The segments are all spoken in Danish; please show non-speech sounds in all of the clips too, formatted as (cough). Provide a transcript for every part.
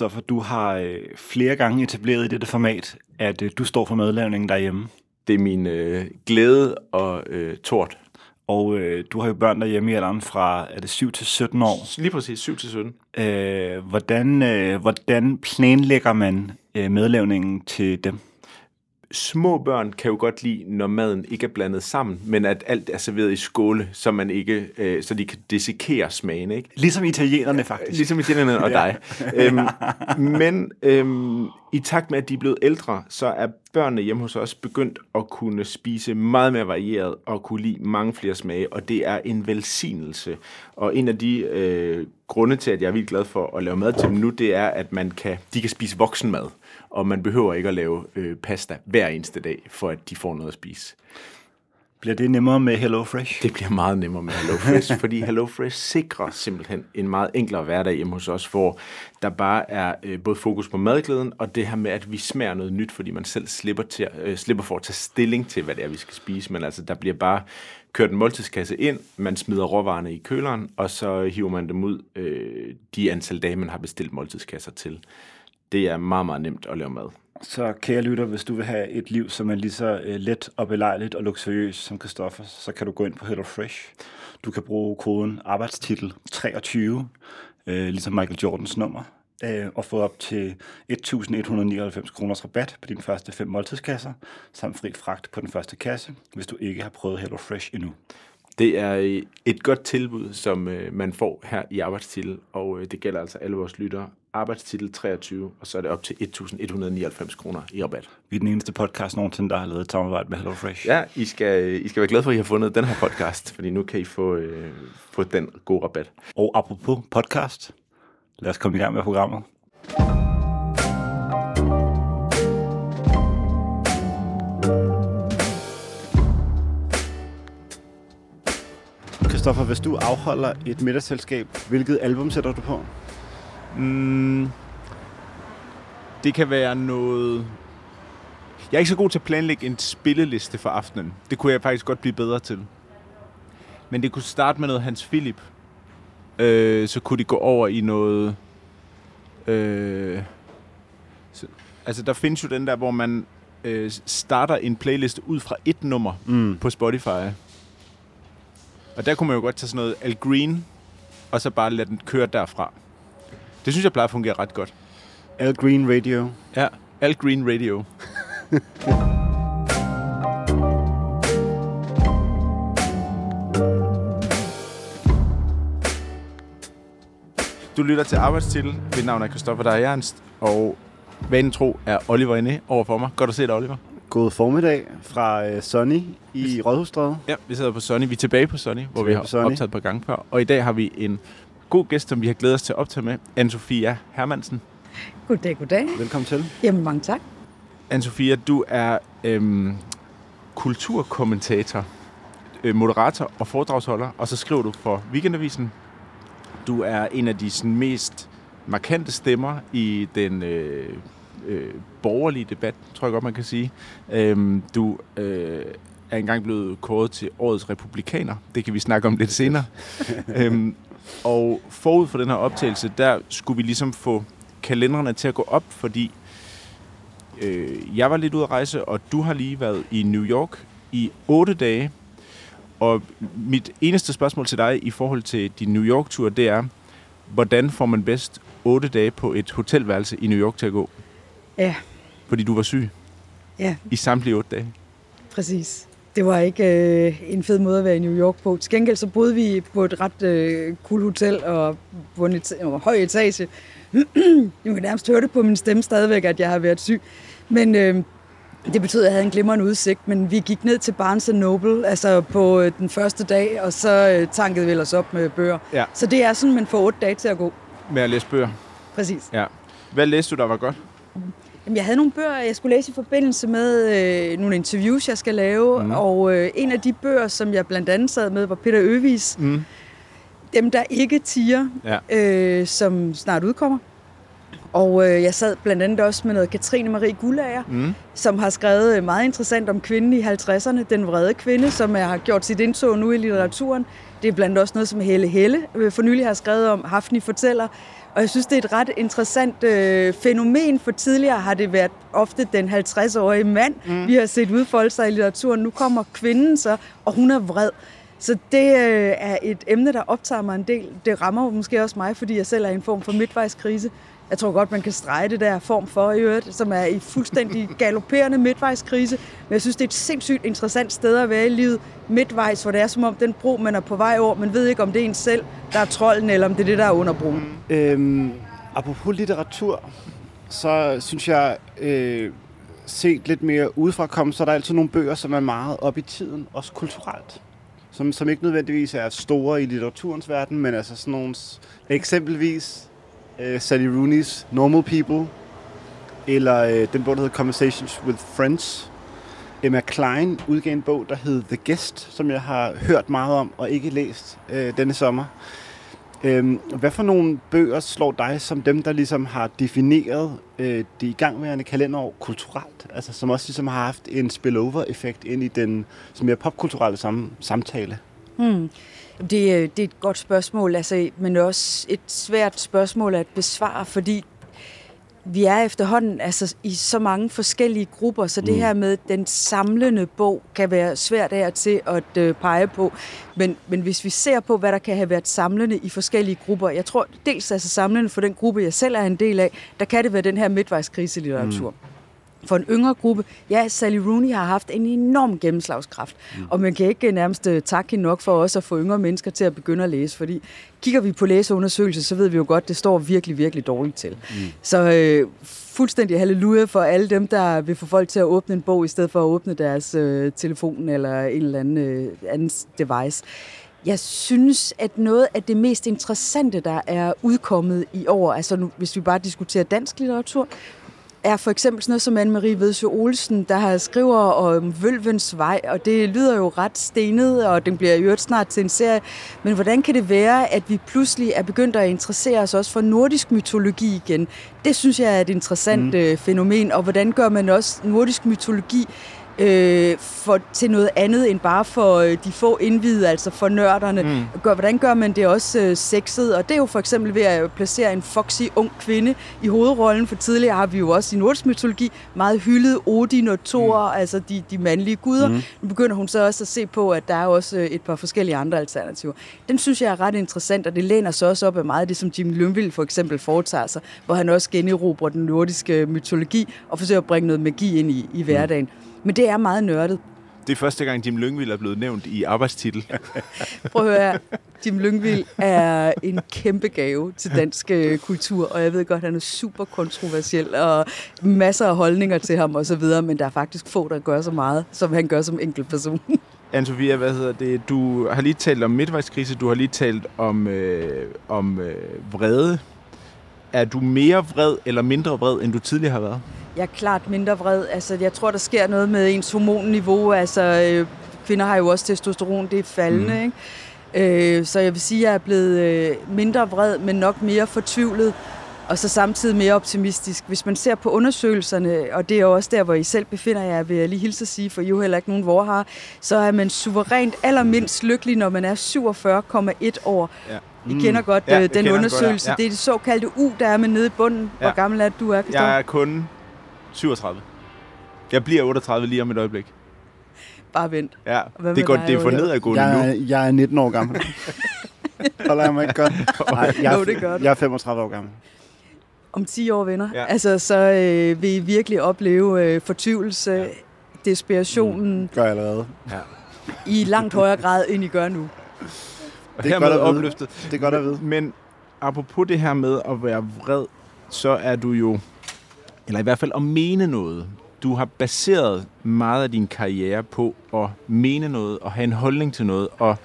Kristoffer, du har øh, flere gange etableret i dette format, at øh, du står for madlavningen derhjemme. Det er min øh, glæde og øh, tort. Og øh, du har jo børn derhjemme i alderen fra, er det 7 til 17 år? Lige præcis, 7 til 17. Øh, hvordan, øh, hvordan planlægger man øh, madlavningen til dem? Små børn kan jo godt lide, når maden ikke er blandet sammen, men at alt er serveret i skåle, så man ikke, øh, så de kan dissekere smagen, ikke? Ligesom italienerne faktisk. Ligesom italienerne og (laughs) dig. øhm, men øhm, i takt med, at de er blevet ældre, så er børnene hjemme hos os begyndt at kunne spise meget mere varieret og kunne lide mange flere smage, og det er en velsignelse. Og en af de øh, grunde til, at jeg er vildt glad for at lave mad til dem nu, det er, at man kan, de kan spise voksenmad og man behøver ikke at lave øh, pasta hver eneste dag, for at de får noget at spise. Bliver det nemmere med HelloFresh? Det bliver meget nemmere med HelloFresh, (laughs) fordi HelloFresh sikrer simpelthen en meget enklere hverdag hjemme hos os, hvor der bare er øh, både fokus på madglæden, og det her med, at vi smager noget nyt, fordi man selv slipper, til, øh, slipper for at tage stilling til, hvad det er, vi skal spise. Men altså, der bliver bare kørt en måltidskasse ind, man smider råvarerne i køleren, og så hiver man dem ud øh, de antal dage, man har bestilt måltidskasser til det er meget, meget nemt at lave mad. Så kære lytter, hvis du vil have et liv, som er lige så uh, let og belejligt og luksuriøst som Christoffer, så kan du gå ind på HelloFresh. Du kan bruge koden arbejdstitel 23, uh, øh, ligesom Michael Jordans nummer, uh, og få op til 1.199 kroners rabat på dine første fem måltidskasser, samt fri fragt på den første kasse, hvis du ikke har prøvet HelloFresh endnu. Det er et godt tilbud, som man får her i arbejdstitel, og det gælder altså alle vores lyttere arbejdstitel 23, og så er det op til 1.199 kroner i rabat. Vi er den eneste podcast nogensinde, der har lavet et samarbejde med HelloFresh. Ja, I skal, I skal være glade for, at I har fundet den her podcast, fordi nu kan I få, øh, få den gode rabat. Og apropos podcast, lad os komme i gang med programmet. Christoffer, hvis du afholder et middagsselskab, hvilket album sætter du på? Mm, det kan være noget... Jeg er ikke så god til at planlægge en spilleliste for aftenen. Det kunne jeg faktisk godt blive bedre til. Men det kunne starte med noget Hans Philip. Øh, så kunne det gå over i noget... Øh, så, altså, der findes jo den der, hvor man øh, starter en playliste ud fra et nummer mm. på Spotify. Og der kunne man jo godt tage sådan noget Al Green, og så bare lade den køre derfra. Det synes jeg plejer at fungere ret godt. Al Green Radio. Ja, Al Green Radio. (laughs) Du lytter til Arbejdstitel. Mit navn er Christoffer Dej Ernst, og vanen tro er Oliver inde over for mig. Godt at se dig, Oliver. God formiddag fra uh, Sonny i Rådhusstræde. Ja, vi sidder på Sonny. Vi er tilbage på Sonny, hvor vi har optaget et par gange før. Og i dag har vi en god gæst, som vi har glædet os til at optage med, Anne-Sophia Hermansen. Goddag, goddag. Velkommen til. Jamen, mange tak. Anne-Sophia, du er øhm, kulturkommentator, øh, moderator og foredragsholder, og så skriver du for Weekendavisen. Du er en af de sådan, mest markante stemmer i den øh, øh, borgerlige debat, tror jeg godt, man kan sige. Øhm, du øh, er engang blevet kåret til årets republikaner. Det kan vi snakke om lidt senere. øhm, og forud for den her optagelse, der skulle vi ligesom få kalenderne til at gå op, fordi øh, jeg var lidt ude at rejse, og du har lige været i New York i otte dage. Og mit eneste spørgsmål til dig i forhold til din New York-tur, det er, hvordan får man bedst otte dage på et hotelværelse i New York til at gå? Ja. Fordi du var syg? Ja. I samtlige otte dage? Præcis det var ikke øh, en fed måde at være i New York på. Til gengæld så boede vi på et ret øh, cool hotel og på en, et, en høj etage. (clears throat) jeg kan nærmest høre det på min stemme stadigvæk, at jeg har været syg. Men øh, det betød, at jeg havde en glimrende udsigt, men vi gik ned til Barnes Noble altså på øh, den første dag, og så øh, tankede vi os op med bøger. Ja. Så det er sådan, man får otte dage til at gå. Med at læse bøger? Præcis. Ja. Hvad læste du, der var godt? Jeg havde nogle bøger, jeg skulle læse i forbindelse med øh, nogle interviews, jeg skal lave. Mm. Og øh, en af de bøger, som jeg blandt andet sad med, var Peter Øvis. Mm. Dem, der ikke tiger, ja. øh, som snart udkommer. Og øh, jeg sad blandt andet også med noget Katrine Marie Gullager, mm. som har skrevet øh, meget interessant om kvinden i 50'erne, den vrede kvinde, som er, har gjort sit indtog nu i litteraturen. Det er blandt også noget, som Helle Helle øh, for nylig har skrevet om. Hafni fortæller, Og jeg synes, det er et ret interessant øh, fænomen, for tidligere har det været ofte den 50-årige mand, mm. vi har set udfolde sig i litteraturen. Nu kommer kvinden så, og hun er vred. Så det øh, er et emne, der optager mig en del. Det rammer måske også mig, fordi jeg selv er i en form for midtvejskrise. Jeg tror godt, man kan strege det der form for i øvrigt, som er i fuldstændig (laughs) galopperende midtvejskrise. Men jeg synes, det er et sindssygt interessant sted at være i livet midtvejs, hvor det er som om den bro, man er på vej over, man ved ikke, om det er en selv, der er trolden, eller om det er det, der er under broen. Øhm, apropos litteratur, så synes jeg, øh, set lidt mere udefra komme, så er der altid nogle bøger, som er meget op i tiden, også kulturelt. Som, som ikke nødvendigvis er store i litteraturens verden, men altså sådan nogle, eksempelvis øh, Sally Rooney's Normal People, eller øh, den bog, der hedder Conversations with Friends. Emma Klein udgav en bog, der hed The Guest, som jeg har hørt meget om og ikke læst øh, denne sommer. Øhm, hvad for nogle bøger slår dig som dem, der ligesom har defineret øh, det igangværende kalenderår kulturelt? Altså som også ligesom har haft en spillover-effekt ind i den som mere popkulturelle sam- samtale? Hmm. Det, øh, det er et godt spørgsmål, altså, men også et svært spørgsmål at besvare, fordi vi er efterhånden altså, i så mange forskellige grupper, så det mm. her med den samlende bog kan være svært af til at øh, pege på. Men, men hvis vi ser på, hvad der kan have været samlende i forskellige grupper, jeg tror dels altså samlende for den gruppe, jeg selv er en del af, der kan det være den her midtvejskriselitteratur. Mm for en yngre gruppe, ja, Sally Rooney har haft en enorm gennemslagskraft, mm. og man kan ikke nærmest øh, takke hende nok for også at få yngre mennesker til at begynde at læse, fordi kigger vi på læseundersøgelser, så ved vi jo godt, det står virkelig, virkelig dårligt til. Mm. Så øh, fuldstændig halleluja for alle dem, der vil få folk til at åbne en bog, i stedet for at åbne deres øh, telefon eller en eller anden, øh, anden device. Jeg synes, at noget af det mest interessante, der er udkommet i år, altså nu, hvis vi bare diskuterer dansk litteratur, er for eksempel sådan noget som Anne-Marie Vedsø Olsen, der har skriver om Vølvens Vej, og det lyder jo ret stenet, og den bliver jo snart til en serie. Men hvordan kan det være, at vi pludselig er begyndt at interessere os også for nordisk mytologi igen? Det synes jeg er et interessant mm. Øh, fænomen, og hvordan gør man også nordisk mytologi øh, for, til noget andet end bare for øh, de få indvidede, altså for nørderne. Mm. Gør, hvordan gør man det også øh, sexet? Og det er jo for eksempel ved at placere en foxy ung kvinde i hovedrollen, for tidligere har vi jo også i nordisk mytologi meget hyldet Odin og Thor, mm. altså de, de mandlige guder. Mm. Nu begynder hun så også at se på, at der er også øh, et par forskellige andre alternativer. Den synes jeg er ret interessant, og det læner sig også op af meget af det, som Jim Lønvild for eksempel foretager sig, hvor han også generobrer den nordiske mytologi og forsøger at bringe noget magi ind i, i hverdagen. Mm. Men det er meget nørdet. Det er første gang, Jim Lyngvild er blevet nævnt i arbejdstitel. (laughs) Prøv at høre. Jim Lyngvild er en kæmpe gave til dansk øh, kultur, og jeg ved godt, at han er super kontroversiel, og masser af holdninger til ham osv., men der er faktisk få, der gør så meget, som han gør som person. (laughs) Anne-Sophia, hvad hedder det? Du har lige talt om midtvejskrise, du har lige talt om, øh, om øh, vrede. Er du mere vred eller mindre vred, end du tidligere har været? Jeg er klart mindre vred. Altså, jeg tror, der sker noget med ens hormonniveau. Altså, øh, kvinder har jo også testosteron, det er faldende, mm. ikke? Øh, så jeg vil sige, at jeg er blevet øh, mindre vred, men nok mere fortvivlet, og så samtidig mere optimistisk. Hvis man ser på undersøgelserne, og det er jo også der, hvor I selv befinder jer, vil jeg lige hilse at sige, for I jo heller ikke nogen vorhar, så er man suverænt allermindst lykkelig, når man er 47,1 år. Ja. I kender godt ja, øh, den undersøgelse. Godt, ja. Det er det såkaldte U, der er med nede i bunden. Ja. Hvor gammel er du, er, Jeg er kun 37. Jeg bliver 38 lige om et øjeblik. Bare vent. Ja, det, går, det er for nedadgående jeg, nu. Jeg er 19 år gammel. (laughs) Holder jeg mig ikke godt? (laughs) Nej, jeg, er, jo, det gør jeg er 35 år gammel. Om 10 år, venner. Ja. Altså, så øh, vil I virkelig opleve øh, fortvivlelse, ja. desperationen. Mm, gør jeg allerede. Ja. I langt højere grad, end I gør nu. Det er godt at opløftet. Det er godt at vide. Men apropos det her med at være vred, så er du jo eller i hvert fald at mene noget. Du har baseret meget af din karriere på at mene noget og have en holdning til noget, og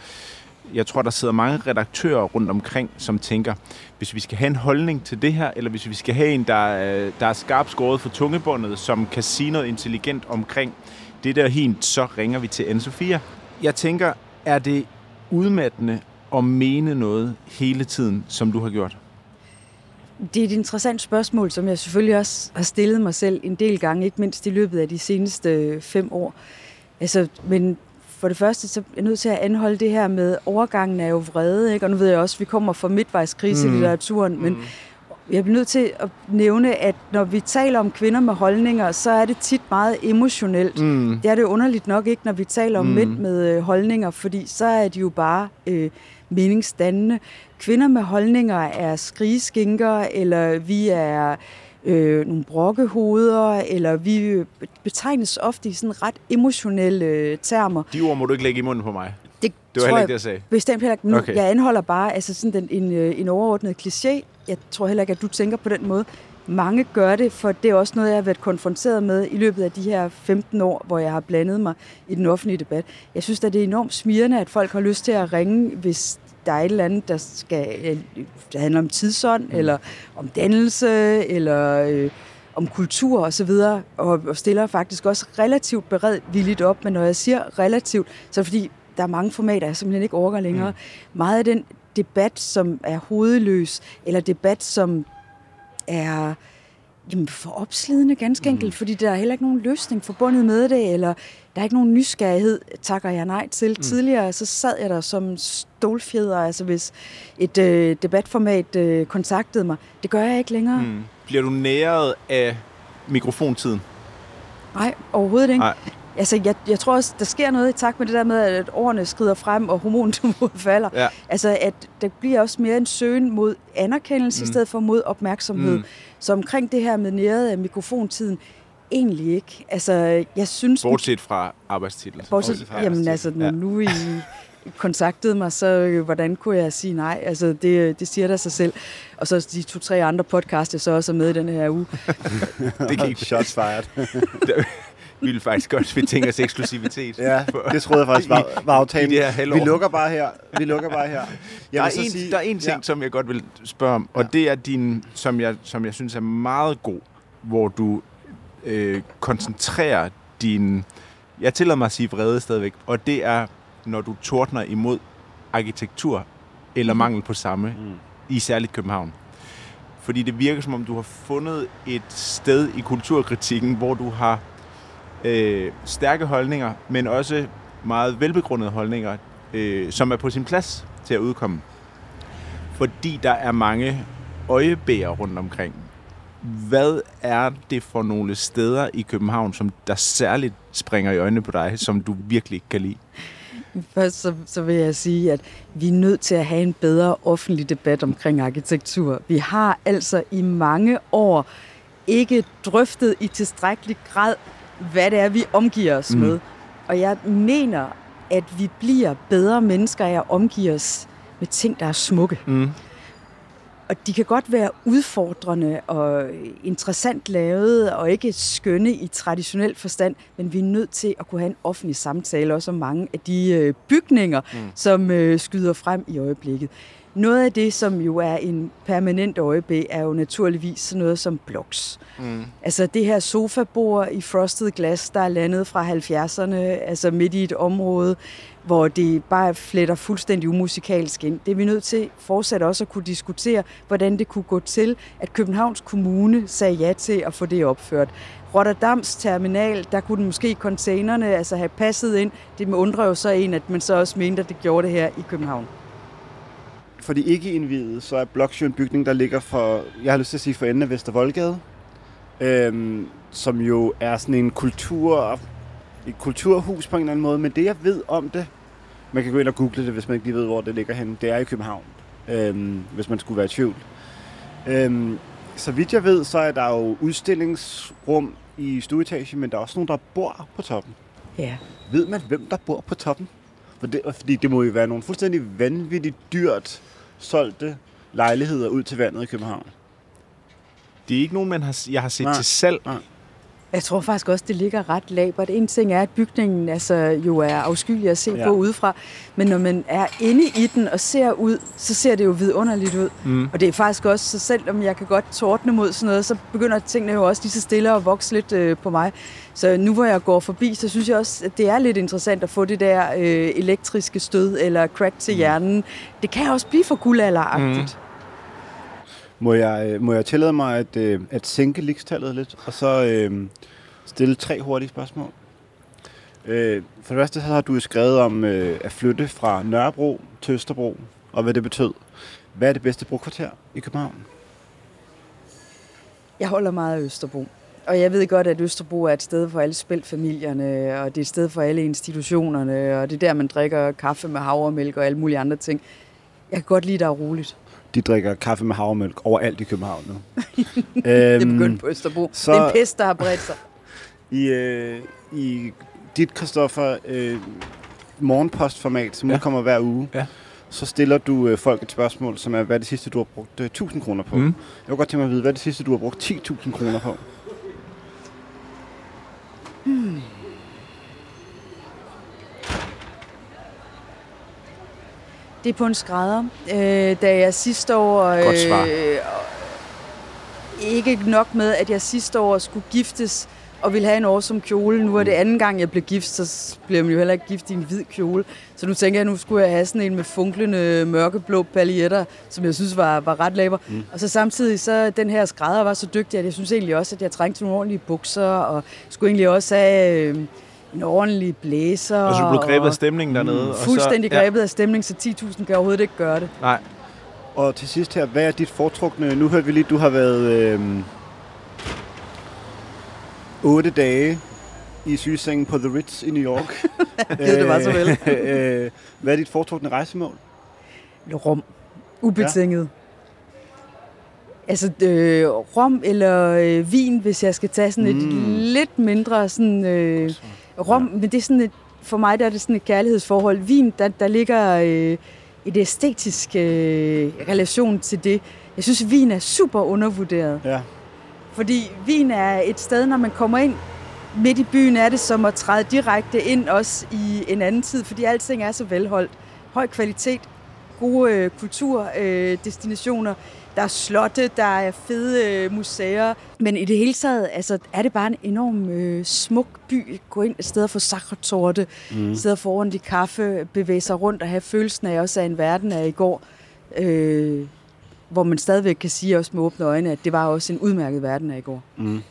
jeg tror, der sidder mange redaktører rundt omkring, som tænker, hvis vi skal have en holdning til det her, eller hvis vi skal have en, der, øh, der er skarpt skåret for tungebåndet, som kan sige noget intelligent omkring det der hint, så ringer vi til Anne-Sophia. Jeg tænker, er det udmattende at mene noget hele tiden, som du har gjort? Det er et interessant spørgsmål, som jeg selvfølgelig også har stillet mig selv en del gange, ikke mindst i løbet af de seneste fem år. Altså, men for det første, så er jeg nødt til at anholde det her med, overgangen er jo vrede, ikke? og nu ved jeg også, at vi kommer fra midtvejskrise mm. i litteraturen, men mm. jeg bliver nødt til at nævne, at når vi taler om kvinder med holdninger, så er det tit meget emotionelt. Mm. Det er det underligt nok ikke, når vi taler om Mm. mm. mænd med øh, holdninger, fordi så er de jo bare øh, meningsdannende. Kvinder med holdninger er skrigeskinker, eller vi er øh, nogle brokkehoveder, eller vi øh, betegnes ofte i sådan ret emotionelle øh, termer. De ord må du ikke lægge i munden på mig. Det, Det var heller ikke det, jeg sagde. Bestemt heller ikke. Nu, Okay. okay. Jeg anholder bare altså sådan den, en, øh, en overordnet kliché. Jeg tror heller ikke, at du tænker på den måde. Mange gør det, for det er også noget, jeg har været konfronteret med i løbet af de her 15 år, hvor jeg har blandet mig i den offentlige debat. Jeg synes, at det er enormt smirrende, at folk har lyst til at ringe, hvis der er et eller andet, der, skal, der handler om tidsånd, mm. eller om dannelse, eller øh, om kultur osv., og, så videre, og, og stiller faktisk også relativt beredvilligt op. Men når jeg siger relativt, så er det fordi, der er mange formater, jeg simpelthen ikke overgår længere. Mm. Meget af den debat, som er hovedløs, eller debat, som er jamen, for opslidende ganske enkelt, fordi der er heller ikke nogen løsning forbundet med det, eller der er ikke nogen nysgerrighed, takker jeg nej til. Mm. Tidligere så sad jeg der som stolfjeder, altså hvis et øh, debatformat øh, kontaktede mig. Det gør jeg ikke længere. Mm. Mm. Bliver du næret af mikrofontiden? Nej, overhovedet ikke. Nej. Altså, jeg, jeg tror også, der sker noget i takt med det der med, at årene skrider frem, og hormonniveauet (laughs) falder. Ja. Altså, at der bliver også mere en søgen mod anerkendelse, mm. i stedet for mod opmærksomhed. Mm. Så omkring det her med næret af mikrofontiden, egentlig ikke. Altså, jeg synes... Bortset fra arbejdstitel. Bortset, Bortset fra jamen altså, når Ja. nu I (laughs) kontaktede mig, så øh, hvordan kunne jeg sige nej? Altså, det, det siger der sig selv. Og så de to-tre andre podcasts, jeg så også er med i den her uge. (laughs) Det ikke Shots fired. Vi ville faktisk godt vi tænker os eksklusivitet. ja, det troede jeg faktisk var, var aftalen. I det halvår. Vi lukker bare her. Vi lukker bare her. Der Jeg er, vil så en, sige- der er en ting, Ja. ja. som jeg godt vil spørge om, og Ja. det er din, som jeg, som jeg synes er meget god, hvor du øh, koncentrerer din, jeg tillader mig at sige vrede stadigvæk, og det er, når du tordner imod arkitektur eller mangel på samme, Mm. i særligt København. Fordi det virker som om, du har fundet et sted i kulturkritikken, hvor du har øh, stærke holdninger, men også meget velbegrundede holdninger, øh, som er på sin plads til at udkomme. Fordi der er mange øjebæger rundt omkring. Hvad er det for nogle steder i København, som der særligt springer i øjnene på dig, som du virkelig ikke kan lide? Først så, så vil jeg sige, at vi er nødt til at have en bedre offentlig debat omkring arkitektur. Vi har altså i mange år ikke drøftet i tilstrækkelig grad, hvad det er, vi omgiver os Mm. med. Og jeg mener, at vi bliver bedre mennesker af at omgive os med ting, der er smukke. Mm. Og de kan godt være udfordrende og interessant lavet, og ikke skønne i traditionel forstand, men vi er nødt til at kunne have en offentlig samtale også om mange af de øh, bygninger, mm. som øh, skyder frem i øjeblikket. Noget af det, som jo er en permanent øjebæg, er jo naturligvis sådan noget som bloks. Mm. Altså det her sofabord i frosted glas, der er landet fra 70'erne, altså midt i et område, hvor det bare fletter fuldstændig umusikalsk ind. Det er vi nødt til fortsat også at kunne diskutere, hvordan det kunne gå til, at Københavns Kommune sagde ja til at få det opført. Rotterdams terminal, der kunne måske containerne altså have passet ind. Det undrer jo så en, at man så også mente, at det gjorde det her i København. For de ikke indvidede, så er Bloks jo en bygning, der ligger for, jeg har lyst til at sige, for enden af Vestervoldgade, øhm, som jo er sådan en kultur, et kulturhus på en eller anden måde. Men det, jeg ved om det, man kan gå ind og google det, hvis man ikke lige ved, hvor det ligger henne, det er i København, øhm, hvis man skulle være i tvivl. Øhm, så vidt jeg ved, så er der jo udstillingsrum i stueetagen, men der er også nogen, der bor på toppen. Ja. Ved man, hvem der bor på toppen? For det, fordi det må jo være nogle fuldstændig vanvittigt dyrt solgte lejligheder ud til vandet i København. Det er ikke nogen, man har, jeg har set Nej. til salg. Jeg tror faktisk også, det ligger ret labert. En ting er, at bygningen altså, jo er afskyelig at se Ja. på udefra, men når man er inde i den og ser ud, så ser det jo vidunderligt ud. Mm. Og det er faktisk også, så selvom jeg kan godt tordne mod sådan noget, så begynder tingene jo også lige så stille at vokse lidt øh, på mig. Så nu hvor jeg går forbi, så synes jeg også, at det er lidt interessant at få det der øh, elektriske stød eller crack til hjernen. Det kan også blive for guldalderagtigt. Må jeg, øh, må jeg tillade mig at, øh, at sænke ligestallet lidt, og så øh, stille tre hurtige spørgsmål? Øh, for det første så har du skrevet om øh, at flytte fra Nørrebro til Østerbro, og hvad det betød. Hvad er det bedste brokvarter i København? Jeg holder meget af Østerbro. Og jeg ved godt, at Østerbro er et sted for alle spilfamilierne, og det er et sted for alle institutionerne, og det er der, man drikker kaffe med havremælk og alle mulige andre ting. Jeg kan godt lide, at der er roligt. De drikker kaffe med havremælk overalt i København nu. (laughs) Det er begyndt på Østerbro. Øhm, så-. Det er en pest, der har bredt sig. I, øh, i dit, Christoffer, øh, morgenpostformat, som ja. Udkommer hver uge, Ja. så stiller du øh, folk et spørgsmål, som er, hvad er det sidste, du har brugt øh, 1000 kroner på? Mm. Mm. Jeg vil godt tænke mig at vide, hvad er det sidste, du har brugt 10.000 kroner på? Det er på en skrædder. Øh, da jeg sidste år... Godt svar. Øh, ikke nok med, at jeg sidste år skulle giftes og ville have en awesome kjole. Nu er det anden gang, jeg blev gift, så bliver man jo heller ikke gift i en hvid kjole. Så nu tænker jeg, at nu skulle jeg have sådan en med funklende mørkeblå paljetter, som jeg synes var, var ret læber. Mm. Og så samtidig, så den her skrædder var så dygtig, at jeg synes egentlig også, at jeg trængte nogle ordentlige bukser, og skulle egentlig også have øh, en ordentlig blæser. Og så du blev grebet af stemningen dernede. og så- Fuldstændig grebet af stemning, så 10.000 kan overhovedet ikke gøre det. Ja, nej, Og til sidst her, hvad er dit foretrukne? Nu hørte vi lige, du har været øh, 8 dage i sygesengen på The Ritz i New York. (laughs) Det var så vel. (laughs) øh, hvad er dit foretrukne rejsemål? Rom. Ubetinget. Ja. Altså øh, rom eller øh, vin, hvis jeg skal tage sådan et Mm. lidt mindre sådan øh, rom, men det er sådan et, for mig der er det sådan et kærlighedsforhold. Vin, der, der ligger øh, et æstetisk øh, relation til det. Jeg synes, vin er super undervurderet. Ja. Fordi Wien er et sted, når man kommer ind midt i byen, er det som at træde direkte ind også i en anden tid, fordi alting er så velholdt. Høj kvalitet, gode øh, kulturdestinationer, øh. Der er slotte, der er fede øh, museer. Men i det hele taget altså, er det bare en enorm øh, smuk by. Gå ind et sted og få sakretorte, mm. sted at få ordentlig kaffe, bevæge sig rundt og have følelsen af også af en verden af i går. Øh, hvor man stadigvæk kan sige også med åbne øjne, at det var også en udmærket verden af i går. Mm.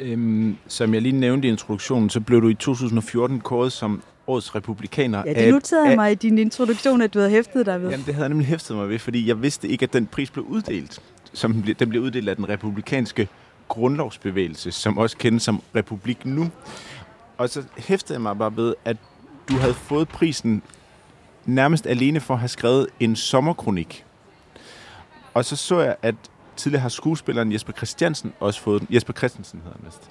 Øhm, som jeg lige nævnte i introduktionen, så blev du i 2014 kåret som årets republikaner. Ja, det noterede jeg af- mig i din introduktion, at du havde hæftet dig ved. Jamen, det havde jeg nemlig hæftet mig ved, fordi jeg vidste ikke, at den pris blev uddelt. Som den blev, den blev uddelt af den republikanske grundlovsbevægelse, som også kendes som Republik Nu. Og så hæftede jeg mig bare ved, at du havde fået prisen nærmest alene for at have skrevet en sommerkronik. Og så så jeg, at tidligere har skuespilleren Jesper Christiansen også fået den. Jesper Christensen hedder han vist.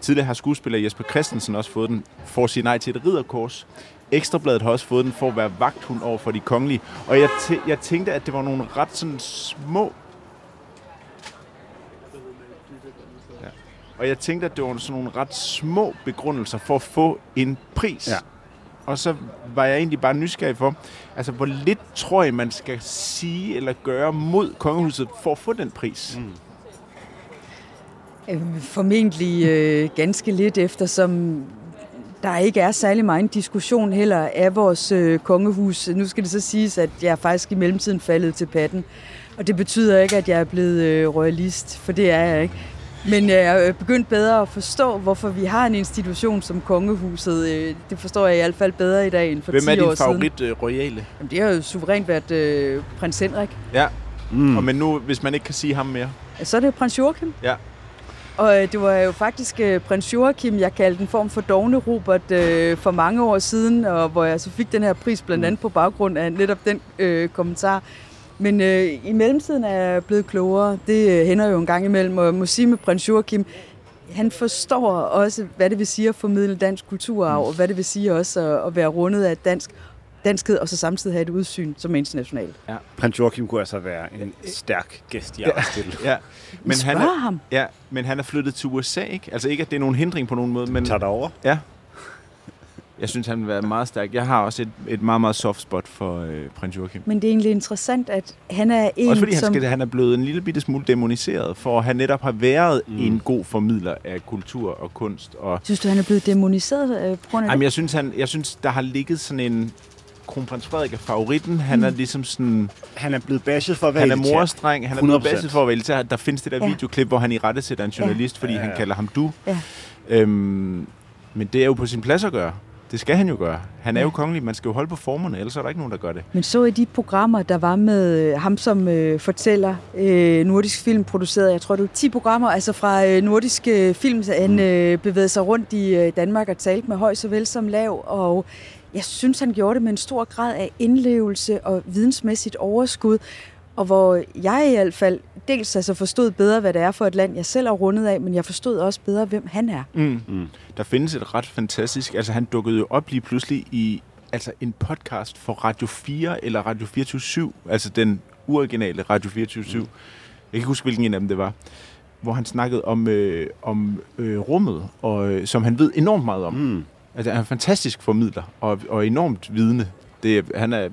Tidligere har skuespiller Jesper Christensen også fået den for at sige nej til et ridderkors. Ekstrabladet har også fået den for at være vagthund over for de kongelige. Og jeg, tæ- jeg tænkte, at det var nogle ret sådan små... Ja. Og jeg tænkte, at det var sådan nogle ret små begrundelser for at få en pris. Ja. Og så var jeg egentlig bare nysgerrig for, altså hvor lidt tror jeg, man skal sige eller gøre mod kongehuset for at få den pris. Mm. Øh, Formentlig øh, ganske lidt, eftersom der ikke er særlig meget diskussion heller af vores øh, kongehus. Nu skal det så siges, at jeg er faktisk i mellemtiden faldet til patten. Og det betyder ikke, at jeg er blevet øh, royalist, for det er jeg ikke. Men jeg er begyndt bedre at forstå, hvorfor vi har en institution som kongehuset. Øh, Det forstår jeg i hvert fald bedre i dag end for Hvem 10 er år din siden. favorit øh, royale? Jamen, det har jo suverænt været øh, prins Henrik. Ja, Mm. og men nu, hvis man ikke kan sige ham mere. Så er det prins Joachim. Ja. Og øh, det var jo faktisk øh, prins Joachim, jeg kaldte en form for dogne Robert øh, for mange år siden, og hvor jeg så fik den her pris blandt andet på baggrund af netop den øh, kommentar. Men øh, i mellemtiden er jeg blevet klogere. Det øh, hænder jo en gang imellem, og jeg må sige med prins Joachim, han forstår også, hvad det vil sige at formidle dansk kulturarv, og hvad det vil sige også at, at være rundet af dansk danskhed, og så samtidig have et udsyn som er internationalt. Prins Joachim kunne altså være en stærk gæst i arbejdsstille. Ja, men han, er, ham. ja, men han er flyttet til USA, ikke? Altså ikke, at det er nogen hindring på nogen måde, men Tag dig over. ja. Jeg synes, han vil være meget stærk. Jeg har også et, et meget, meget soft spot for øh, prins Joachim. Men det er egentlig interessant, at han er en, Også fordi han, som... skal, han er blevet en lille bitte smule demoniseret, for at han netop har været Mm. mm. en god formidler af kultur og kunst. Og, Synes du, han er blevet demoniseret øh, på grund af Jamen, det? jeg synes, han, jeg synes, der har ligget sådan en... Kronprins Frederik er favoritten. Han Mm. er ligesom sådan... Han er blevet bashed for at være Han er elitær. morstreng. Han er blevet 100%. basis for at være elitær. Der findes det der Ja. videoklip, hvor han i rette sætter en journalist, fordi Ja, ja. han kalder ham du. Ja. Øhm, men det er jo på sin plads at gøre. Det skal han jo gøre. Han er jo kongelig. Man skal jo holde på formerne, ellers er der ikke nogen, der gør det. Men så i de programmer, der var med øh, ham som øh, fortæller, øh, Nordisk Film produceret, jeg tror det var 10 programmer, altså fra øh, Nordisk øh, Film, han øh, bevægede sig rundt i øh, Danmark og talte med høj såvel som lav, og jeg synes, han gjorde det med en stor grad af indlevelse og vidensmæssigt overskud, og hvor jeg i hvert fald dels altså forstod bedre, hvad det er for et land, jeg selv er rundet af, men jeg forstod også bedre, hvem han er. Mm. Mm. Der findes et ret fantastisk... Altså, han dukkede jo op lige pludselig i altså en podcast for Radio 4 eller Radio 24 altså den originale Radio 24 mm. Jeg kan ikke huske, hvilken en af dem det var hvor han snakkede om, øh, om øh, rummet, og, øh, som han ved enormt meget om. Mm. Altså, han er en fantastisk formidler, og, og enormt vidende. Det, han er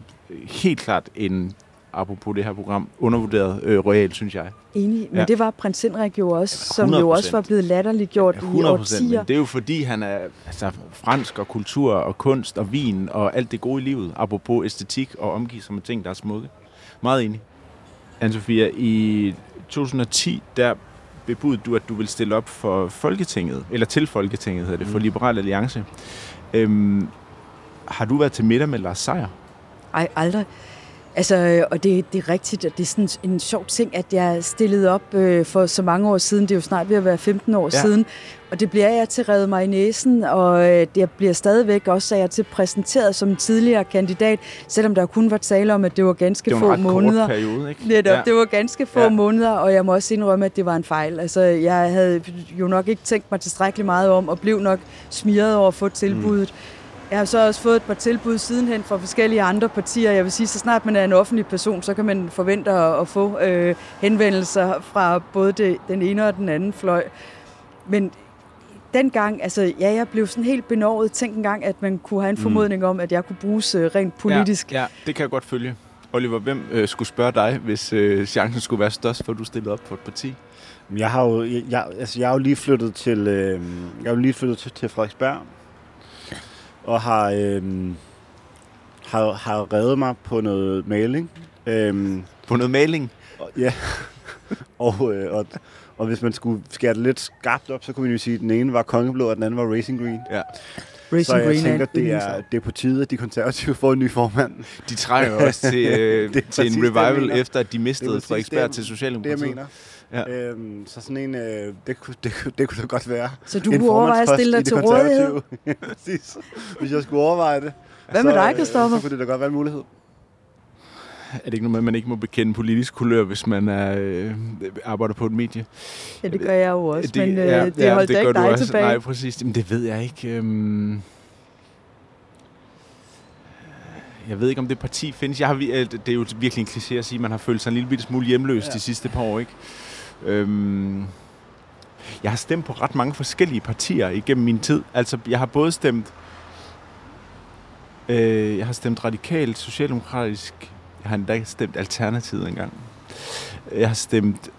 helt klart en apropos det her program, undervurderet øh, royal, synes jeg. Enig, men ja. det var prins Henrik jo også, som jo også var blevet latterliggjort ja, i årtier. Men det er jo fordi, han er altså, fransk og kultur og kunst og vin og alt det gode i livet, apropos æstetik og omgive sig med ting, der er smukke. Meget enig. Anne-Sophia, i 2010, der bebudede du, at du vil stille op for Folketinget, eller til Folketinget hedder det, for mm. Liberal Alliance. Øhm, har du været til middag med Lars Seier? Ej, aldrig. Altså, og det, det er rigtigt, at det er sådan en sjov ting, at jeg stillede op øh, for så mange år siden. Det er jo snart ved at være 15 år ja. siden. Og det bliver jeg til redde mig i næsen, og øh, det bliver stadigvæk også, at jeg til præsenteret som tidligere kandidat, selvom der kun var tale om, at det var ganske det var få måneder. periode, ikke? Netop, ja. det var ganske få ja. måneder, og jeg må også indrømme, at det var en fejl. Altså, jeg havde jo nok ikke tænkt mig tilstrækkeligt meget om, og blev nok smiret over at få tilbuddet. Mm. Jeg har så også fået et par tilbud sidenhen fra forskellige andre partier. Jeg vil sige, så snart man er en offentlig person, så kan man forvente at, få øh, henvendelser fra både det, den ene og den anden fløj. Men dengang, altså ja, jeg blev sådan helt benovet. Tænk engang, at man kunne have en mm. formodning mm. om, at jeg kunne bruges øh, rent politisk. Ja, ja, det kan jeg godt følge. Oliver, hvem øh, skulle spørge dig, hvis øh, chancen skulle være størst, for at du stillede op for et parti? Jeg har jo, jeg, altså, jeg er jo lige flyttet til, øh, jeg er jo lige flyttet til, til Frederiksberg, og har, øhm, har, har reddet mig på noget maling. Øhm, på noget maling? Og, ja. (laughs) og, øh, og, og hvis man skulle skære det lidt skarpt op, så kunne man jo sige, at den ene var kongeblå, og den anden var racing green. Ja. Racing så jeg Green tænker, det er, det er på tide, at de konservative får en ny formand. De trænger også til, øh, (laughs) til en revival, efter at de mistede Frederiksberg til Socialdemokratiet. Det, jeg mener. Ja. Øhm, så sådan en, øh, det, kunne, det, det kunne da godt være. Så du kunne overveje at stille dig til rådighed? (laughs) Præcis. Hvis jeg skulle overveje det. Hvad med dig, Kristoffer? Så, så kunne det da godt være en mulighed. Er det ikke noget med, at man ikke må bekende politisk kulør, hvis man er, øh, arbejder på et medie? Ja, det gør jeg jo også, det, men øh, ja, det ja, holdt det ikke dig også. tilbage. Nej, præcis. Men det ved jeg ikke. Øhm jeg ved ikke, om det parti findes. Jeg har, øh, det er jo virkelig en kliché at sige, at man har følt sig en lille bitte smule hjemløs ja. de sidste par år. Ikke? Øhm, jeg har stemt på ret mange forskellige partier igennem min tid. Altså, jeg har både stemt... Øh, jeg har stemt radikalt, socialdemokratisk. Jeg har endda stemt Alternativet engang. Jeg har stemt...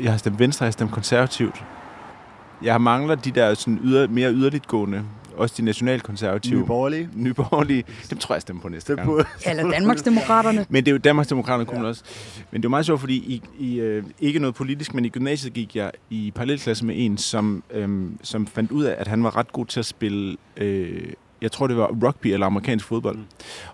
Jeg har stemt Venstre, jeg har stemt konservativt. Jeg mangler de der sådan yder, mere yderligt gående også de nationalkonservative. Nyborgerlige. Nyborgerlige. Dem tror jeg, jeg stemmer på næste gang. Ja, eller Danmarksdemokraterne. Men det er jo Danmarksdemokraterne kunne ja. også. Men det er jo meget sjovt, fordi i, i øh, ikke noget politisk, men i gymnasiet gik jeg i parallelklasse med en, som, øh, som fandt ud af, at han var ret god til at spille øh, jeg tror det var rugby eller amerikansk fodbold. Mm.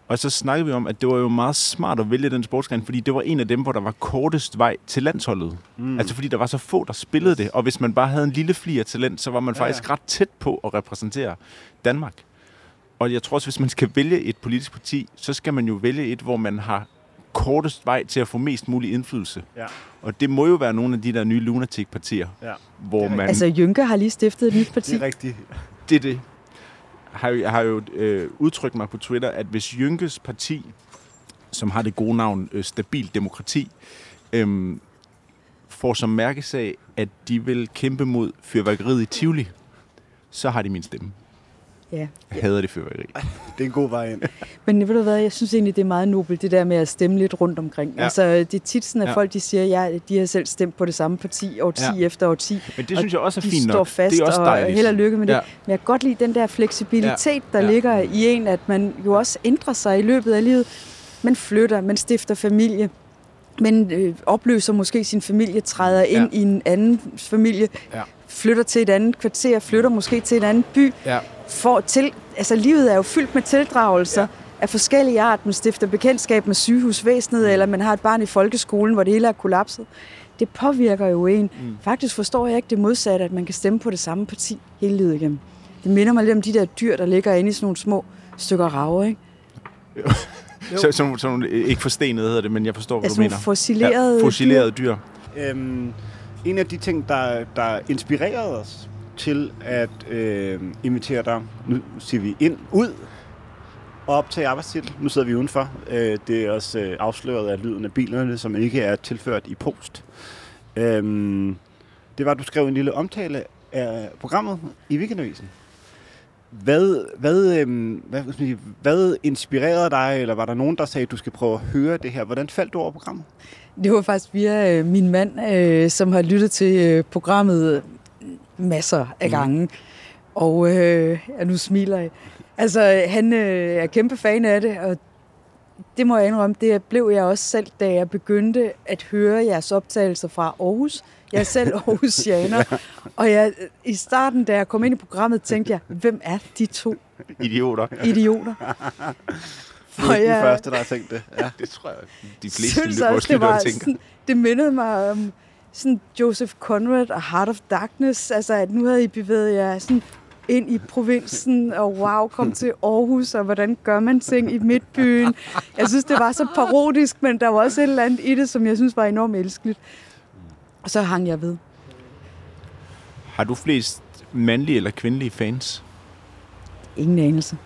Og så snakkede vi om, at det var jo meget smart at vælge den sportsgren, fordi det var en af dem, hvor der var kortest vej til landsholdet. Mm. Altså fordi der var så få, der spillede det, og hvis man bare havde en lille fli af talent, så var man ja, faktisk ja. ret tæt på at repræsentere Danmark. Og jeg tror også, hvis man skal vælge et politisk parti, så skal man jo vælge et, hvor man har kortest vej til at få mest mulig indflydelse. Ja. Og det må jo være nogle af de der nye lunatic-partier, ja. hvor man... Altså, Jynke har lige stiftet et nyt parti. Det er rigtigt. Det er det har, jeg har jo øh, udtrykt mig på Twitter, at hvis Jynkes parti, som har det gode navn øh, Stabil Demokrati, øh, får som mærkesag, at de vil kæmpe mod fyrværkeriet i Tivoli, så har de min stemme. Ja. Jeg hader det fyrværkeri. Det er en god vej ind. Men ved du hvad, jeg synes egentlig, det er meget nobelt, det der med at stemme lidt rundt omkring. Ja. Altså, det er tit sådan, at ja. folk de siger, ja, de har selv stemt på det samme parti, år 10 ja. efter år 10. Men det synes jeg også er fint nok. Står fast, det er også dejligt. og held og lykke med ja. det. Men jeg kan godt lide den der fleksibilitet, der ja. ligger i en, at man jo også ændrer sig i løbet af livet. Man flytter, man stifter familie men øh, opløser måske sin familie, træder ind ja. i en anden familie, ja. Flytter til et andet kvarter, flytter måske til en anden by, ja får til, altså livet er jo fyldt med tildragelser ja. af forskellige art. Man stifter bekendtskab med sygehusvæsenet, eller man har et barn i folkeskolen, hvor det hele er kollapset. Det påvirker jo en. Mm. Faktisk forstår jeg ikke det modsatte, at man kan stemme på det samme parti hele livet igennem. Det minder mig lidt om de der dyr, der ligger inde i sådan nogle små stykker rave, ikke? (laughs) Så, så, så nogle, ikke forstenede hedder det, men jeg forstår, hvad Altså du mener. fossilerede ja, fossilerede dyr. Øhm, en af de ting, der, der inspirerede os til at øh, invitere dig, nu siger vi ind, ud og optage arbejdstitel. Nu sidder vi udenfor. Øh, det er også øh, afsløret af lyden af bilerne, som ikke er tilført i post. Øhm, det var, at du skrev en lille omtale af programmet i Weekendavisen. Hvad, hvad, øhm, hvad, hvad, skal sige, hvad inspirerede dig, eller var der nogen, der sagde, at du skal prøve at høre det her? Hvordan faldt du over programmet? Det var faktisk via øh, min mand, øh, som har lyttet til øh, programmet masser af gange. Mm. Og øh, ja, nu smiler jeg. Altså, han øh, er kæmpe fan af det, og det må jeg indrømme, det blev jeg også selv, da jeg begyndte at høre jeres optagelser fra Aarhus. Jeg er selv (laughs) Aarhusianer, og jeg, i starten, da jeg kom ind i programmet, tænkte jeg, hvem er de to Idioter. idioter? (laughs) Du er ikke den første, der har tænkt det. Ja. Det tror jeg, de fleste synes også, det, var tænker. sådan, det mindede mig om sådan Joseph Conrad og Heart of Darkness. Altså, at nu havde I bevæget jer sådan ind i provinsen, og wow, kom til Aarhus, og hvordan gør man ting i midtbyen. Jeg synes, det var så parodisk, men der var også et eller andet i det, som jeg synes var enormt elskeligt. Og så hang jeg ved. Har du flest mandlige eller kvindelige fans? Ingen anelse.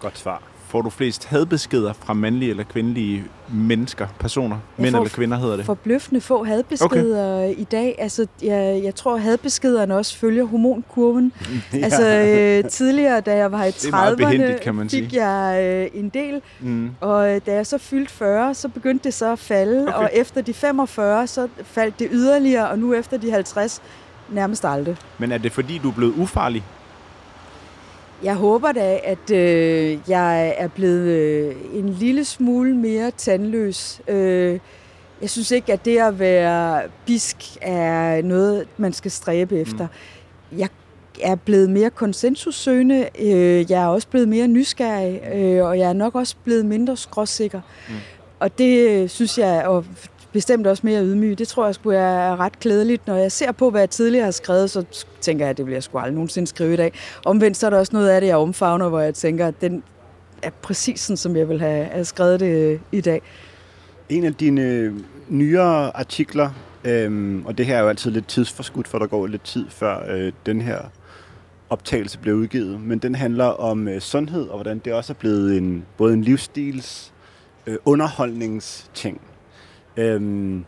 Godt svar. Får du flest hadbeskeder fra mandlige eller kvindelige mennesker, personer? Jeg Mænd eller kvinder hedder det. Forbløffende få hadbeskeder okay. i dag. Altså, jeg, jeg tror, hadbeskederne også følger hormonkurven. (laughs) Altså, øh, tidligere, da jeg var i Det er meget behændigt, kan 30'erne, man fik jeg øh, en del. Mm. Og øh, da jeg så fyldte 40, så begyndte det så at falde. Okay. Og efter de 45, så faldt det yderligere. Og nu efter de 50, nærmest aldrig. Men er det fordi, du er blevet ufarlig? Jeg håber da, at øh, jeg er blevet øh, en lille smule mere tandløs. Øh, jeg synes ikke, at det at være bisk er noget, man skal stræbe efter. Mm. Jeg er blevet mere konsensussøgende. Øh, jeg er også blevet mere nysgerrig, øh, og jeg er nok også blevet mindre skråsikker. Mm. Og det øh, synes jeg, og bestemt også mere ydmyg. Det tror jeg skulle er ret klædeligt. Når jeg ser på, hvad jeg tidligere har skrevet, så tænker jeg, at det bliver jeg sgu aldrig nogensinde skrive i dag. Omvendt så er der også noget af det, jeg omfavner, hvor jeg tænker, at den er præcis sådan, som jeg vil have, skrevet det øh, i dag. En af dine øh, nyere artikler, øhm, og det her er jo altid lidt tidsforskudt, for der går lidt tid før øh, den her optagelse bliver udgivet, men den handler om øh, sundhed, og hvordan det også er blevet en, både en livsstils øh, underholdningsting. Øhm,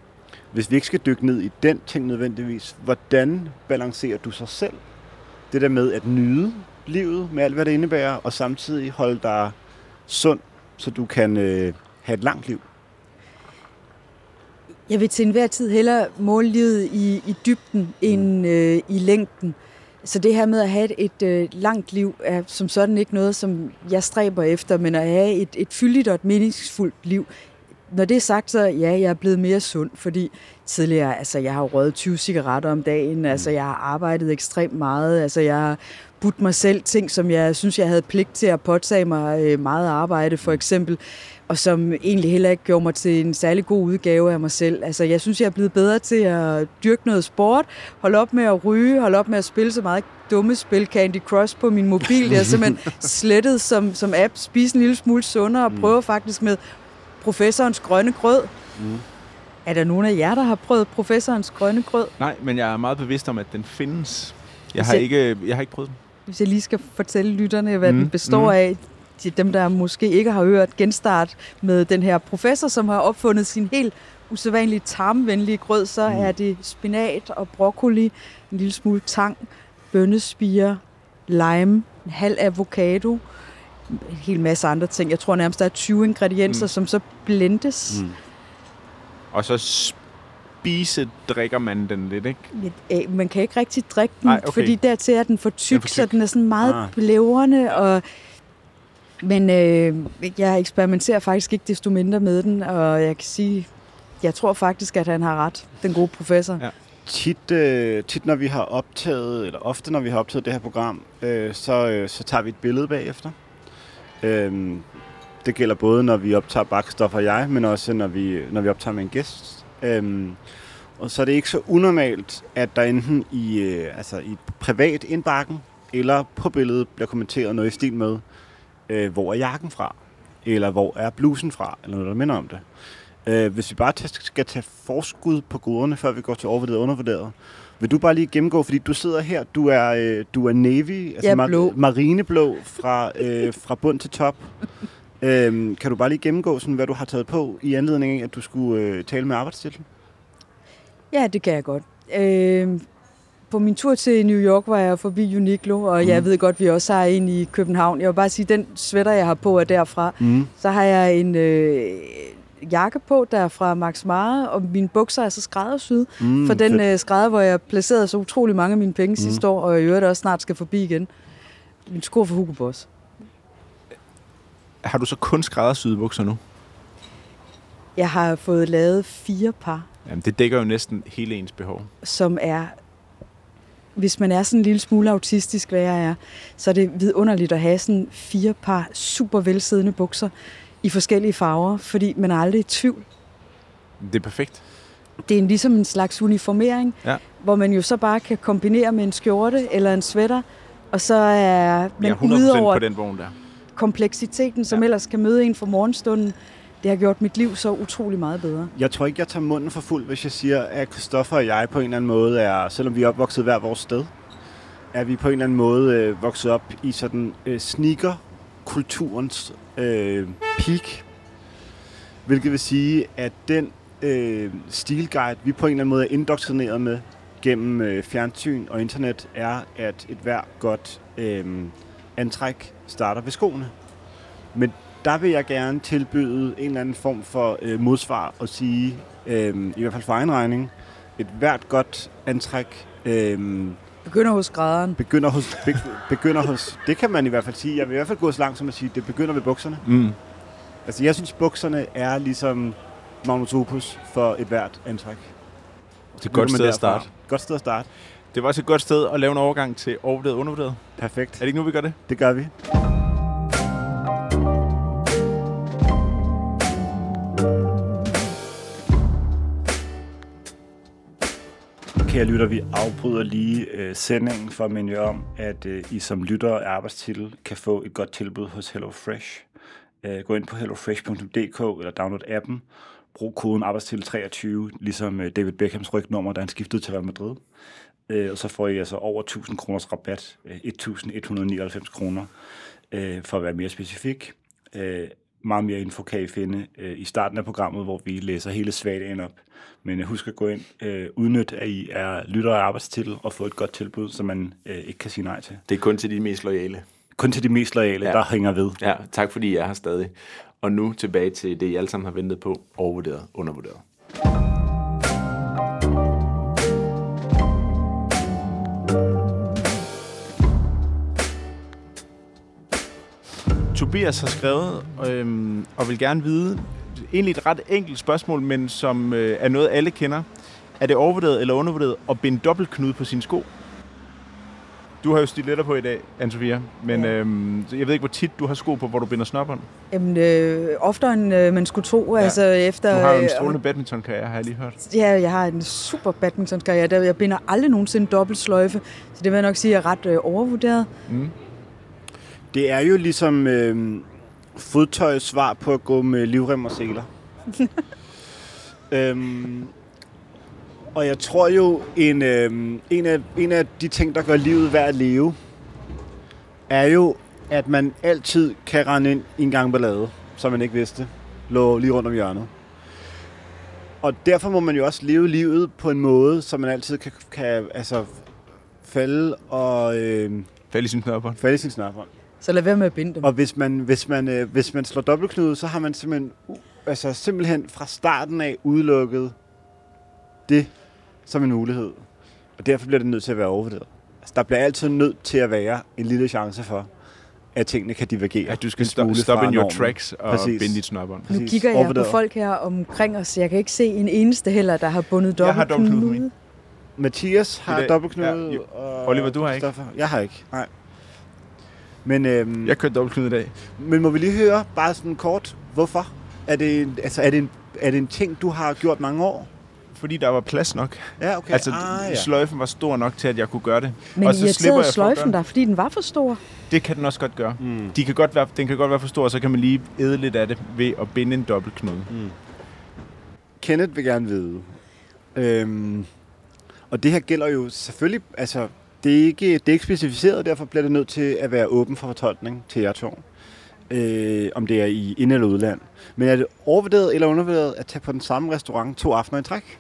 hvis vi ikke skal dykke ned i den ting nødvendigvis, hvordan balancerer du sig selv? Det der med at nyde livet med alt, hvad det indebærer, og samtidig holde dig sund, så du kan øh, have et langt liv. Jeg vil til enhver tid hellere måle livet i, i dybden end øh, i længden. Så det her med at have et, et øh, langt liv er som sådan ikke noget, som jeg stræber efter, men at have et, et fyldigt og et meningsfuldt liv. Når det er sagt, så ja, jeg er blevet mere sund, fordi tidligere, altså jeg har røget 20 cigaretter om dagen, altså jeg har arbejdet ekstremt meget, altså jeg har budt mig selv ting, som jeg synes, jeg havde pligt til at påtage mig øh, meget arbejde, for eksempel, og som egentlig heller ikke gjorde mig til en særlig god udgave af mig selv. Altså, jeg synes, jeg er blevet bedre til at dyrke noget sport, holde op med at ryge, holde op med at spille så meget dumme spil, Candy Crush på min mobil. Det er simpelthen (laughs) slettet som, som app, spise en lille smule sundere og prøve faktisk med professorens grønne grød. Mm. Er der nogen af jer, der har prøvet professorens grønne grød? Nej, men jeg er meget bevidst om, at den findes. Jeg har Så- ikke, jeg har ikke prøvet den. Hvis jeg lige skal fortælle lytterne, hvad. Mm, den består mm. af. De, dem, der måske ikke har hørt genstart med den her professor, som har opfundet sin helt usædvanligt tarmvenlige grød, så mm. er det spinat og broccoli, en lille smule tang, bønnespiger, lime, en halv avocado, en hel masse andre ting. Jeg tror nærmest, der er 20 ingredienser, mm. Som så blendes. Mm. Og så spise drikker man den lidt, ikke? Man kan ikke rigtig drikke den, Nej, okay. fordi dertil er den for tyk, Den for så tyk. den er sådan meget ah. blævrende. Og, men øh, jeg eksperimenterer faktisk ikke desto mindre med den, og jeg kan sige, jeg tror faktisk, at han har ret, den gode professor. Ja. tit, øh, tit når vi har optaget, eller ofte når vi har optaget det her program, øh, så, øh, så tager vi et billede bagefter. Øhm, det gælder både, når vi optager Bakstof og jeg, men også når vi, når vi optager med en gæst. Øhm, og så er det ikke så unormalt, at der enten i, øh, altså i privat indbakken, eller på billedet bliver kommenteret noget i stil med, øh, hvor er jakken fra? Eller hvor er blusen fra? Eller noget, der minder om det. Øh, hvis vi bare skal tage forskud på goderne, før vi går til overvurderet og undervurderet, vil du bare lige gennemgå, fordi du sidder her, du er, øh, du er navy, altså er blå. marineblå fra, øh, fra bund til top. øhm, kan du bare lige gennemgå, sådan, hvad du har taget på i anledning af, at du skulle øh, tale med arbejdstitlen? Ja, det kan jeg godt. Øh, på min tur til New York var jeg forbi Uniqlo, og jeg ved godt, vi også har en i København. Jeg vil bare sige, at den sweater, jeg har på, er derfra. Mm. Så har jeg en øh, jakke på, der er fra Max Mara, og mine bukser er så skræddersyet. Mm, for den øh, skrædder, hvor jeg placerede så utrolig mange af mine penge mm. sidste år, og jeg i øvrigt også snart skal forbi igen. Min sko fra Hugo Boss. Har du så kun skræddersyede bukser nu? Jeg har fået lavet fire par, Jamen, det dækker jo næsten hele ens behov. som er... Hvis man er sådan en lille smule autistisk, hvad jeg er, så er det vidunderligt at have sådan fire par super velsiddende bukser i forskellige farver, fordi man er aldrig i tvivl. Det er perfekt. Det er en, ligesom en slags uniformering, Ja. hvor man jo så bare kan kombinere med en skjorte eller en sweater, og så er man 100% ude over på den vogn der. kompleksiteten, som Ja. ja. ellers kan møde en for morgenstunden. Det har gjort mit liv så utrolig meget bedre. Jeg tror ikke, jeg tager munden for fuld, hvis jeg siger, at Christoffer og jeg på en eller anden måde er, selvom vi er opvokset hver vores sted, er vi på en eller anden måde øh, vokset op i sådan øh, sneaker-kulturens øh, peak. Hvilket vil sige, at den øh, stilguide, vi på en eller anden måde er indoktrineret med gennem øh, fjernsyn og internet, er, at et hver godt øh, antræk starter ved skoene. Men der vil jeg gerne tilbyde en eller anden form for øh, modsvar og sige, øh, i hvert fald for egen regning, et hvert godt antræk øh, Begynder hos græderen. begynder hos, be, begynder hos, det kan man i hvert fald sige, jeg vil i hvert fald gå så langt som at sige, det begynder ved bukserne. Mm. Altså jeg synes, bukserne er ligesom magnus opus for et hvert antræk. Det er et godt sted man at derfra. starte. Godt sted at starte. Det var også et godt sted at lave en overgang til overvurderet og undervurderet. Perfekt. Er det ikke nu, vi gør det? Det gør vi. Kære lytter, vi afbryder lige øh, sendingen for at minde jer om, at øh, I som lytter af arbejdstitel kan få et godt tilbud hos HelloFresh. Øh, gå ind på hellofresh.dk eller download appen. Brug koden arbejdstitel 23, ligesom øh, David Beckhams rygnummer, da han skiftede til Real Madrid. Øh, og så får I altså over 1000 kroners rabat, øh, 1199 kroner, øh, for at være mere specifik. Øh, meget mere info kan I finde øh, i starten af programmet, hvor vi læser hele svagdagen op. Men øh, husk at gå ind, øh, udnyt, at I er lytter af arbejdstitel og få et godt tilbud, som man øh, ikke kan sige nej til. Det er kun til de mest loyale. Kun til de mest loyale, Ja. ja. der hænger ved. Ja, tak fordi I er her stadig. Og nu tilbage til det, I alle sammen har ventet på. Overvurderet, undervurderet. Tobias har skrevet øhm, og vil gerne vide, egentlig et ret enkelt spørgsmål, men som øh, er noget, alle kender. Er det overvurderet eller undervurderet at binde dobbeltknude på sine sko? Du har jo stiletter på i dag, Anne-Sophia, men Ja. øhm, jeg ved ikke, hvor tit du har sko på, hvor du binder snobberen. Jamen, øh, oftere end øh, man skulle tro. Ja. Altså, efter, Du har jo en øh, strålende badmintonkarriere, har jeg lige hørt. Ja, jeg har en super badmintonkarriere. Der jeg binder aldrig nogensinde dobbeltsløjfe, så det vil jeg nok sige er ret øh, overvurderet. Mm. Det er jo ligesom øh, fodtøjets svar på at gå med livrem og seler. (laughs) øhm, og jeg tror jo, en, øh, en, af, en af de ting, der gør livet værd at leve, er jo, at man altid kan rende ind i en gang ballade, som man ikke vidste, lå lige rundt om hjørnet. Og derfor må man jo også leve livet på en måde, så man altid kan, kan altså, falde og øh, Fald i sin snørbånd. falde i sin snørhånd. Så lad være med at binde dem. Og hvis man, hvis man, øh, hvis man slår dobbeltknude, så har man simpelthen, u- altså simpelthen fra starten af udelukket det som en mulighed. Og derfor bliver det nødt til at være overvurderet. Altså, der bliver altid nødt til at være en lille chance for, at tingene kan divergere. At du skal sto- stoppe in your normen. tracks og Præcis. binde dit snørbånd. Nu præcis. kigger jeg på folk her omkring os. Jeg kan ikke se en eneste heller, der har bundet Jeg har dobbeltknude. dobbeltknude. Mathias har dobbeltknude. Ja, og Oliver, du har ikke? Jeg har ikke, nej. Men, øhm, Jeg kørte dobbeltknude i dag. men må vi lige høre, bare sådan kort, hvorfor? Er det, en, altså, er, det en, er det en ting, du har gjort mange år? Fordi der var plads nok. Ja, okay. Altså, ah, ja. sløjfen var stor nok til, at jeg kunne gøre det. Men Og så slipper jeg sløjfen der, fordi den var for stor. Det kan den også godt gøre. Mm. De kan godt være, den kan godt være for stor, og så kan man lige æde lidt af det ved at binde en dobbeltknude. Kenneth vil gerne vide. Øhm, og det her gælder jo selvfølgelig, altså, det er ikke, det er ikke specificeret, derfor bliver det nødt til at være åben for fortolkning til jer to. Øh, om det er i ind- eller udland. Men er det overvurderet eller undervurderet at tage på den samme restaurant to aftener i træk?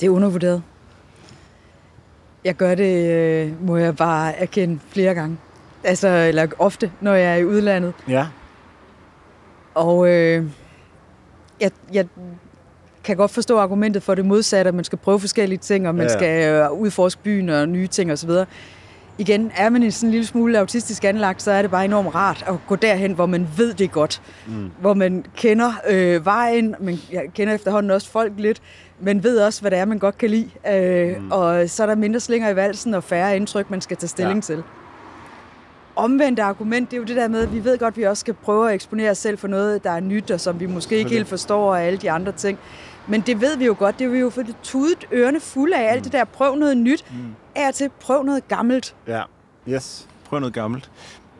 Det er undervurderet. Jeg gør det, øh, må jeg bare erkende, flere gange. Altså, eller ofte, når jeg er i udlandet. Ja. Og øh, jeg, jeg kan godt forstå argumentet for det modsatte, at man skal prøve forskellige ting, og man Ja, skal øh, udforske byen og nye ting osv. Igen, er man en sådan en lille smule autistisk anlagt, så er det bare enormt rart at gå derhen, hvor man ved det godt. Mm. Hvor man kender øh, vejen, man kender efterhånden også folk lidt, men ved også, hvad det er, man godt kan lide. Øh, mm. Og så er der mindre slinger i valsen og færre indtryk, man skal tage stilling Ja. ja. til. Omvendt argument, det er jo det der med, at vi ved godt, at vi også skal prøve at eksponere os selv for noget, der er nyt, og som vi måske ikke helt forstår, og alle de andre ting. Men det ved vi jo godt, det er vi jo for det tudet ørerne fulde af alt det der, prøv noget nyt, mm. er til prøv noget gammelt. Ja. Yes. Prøv noget gammelt.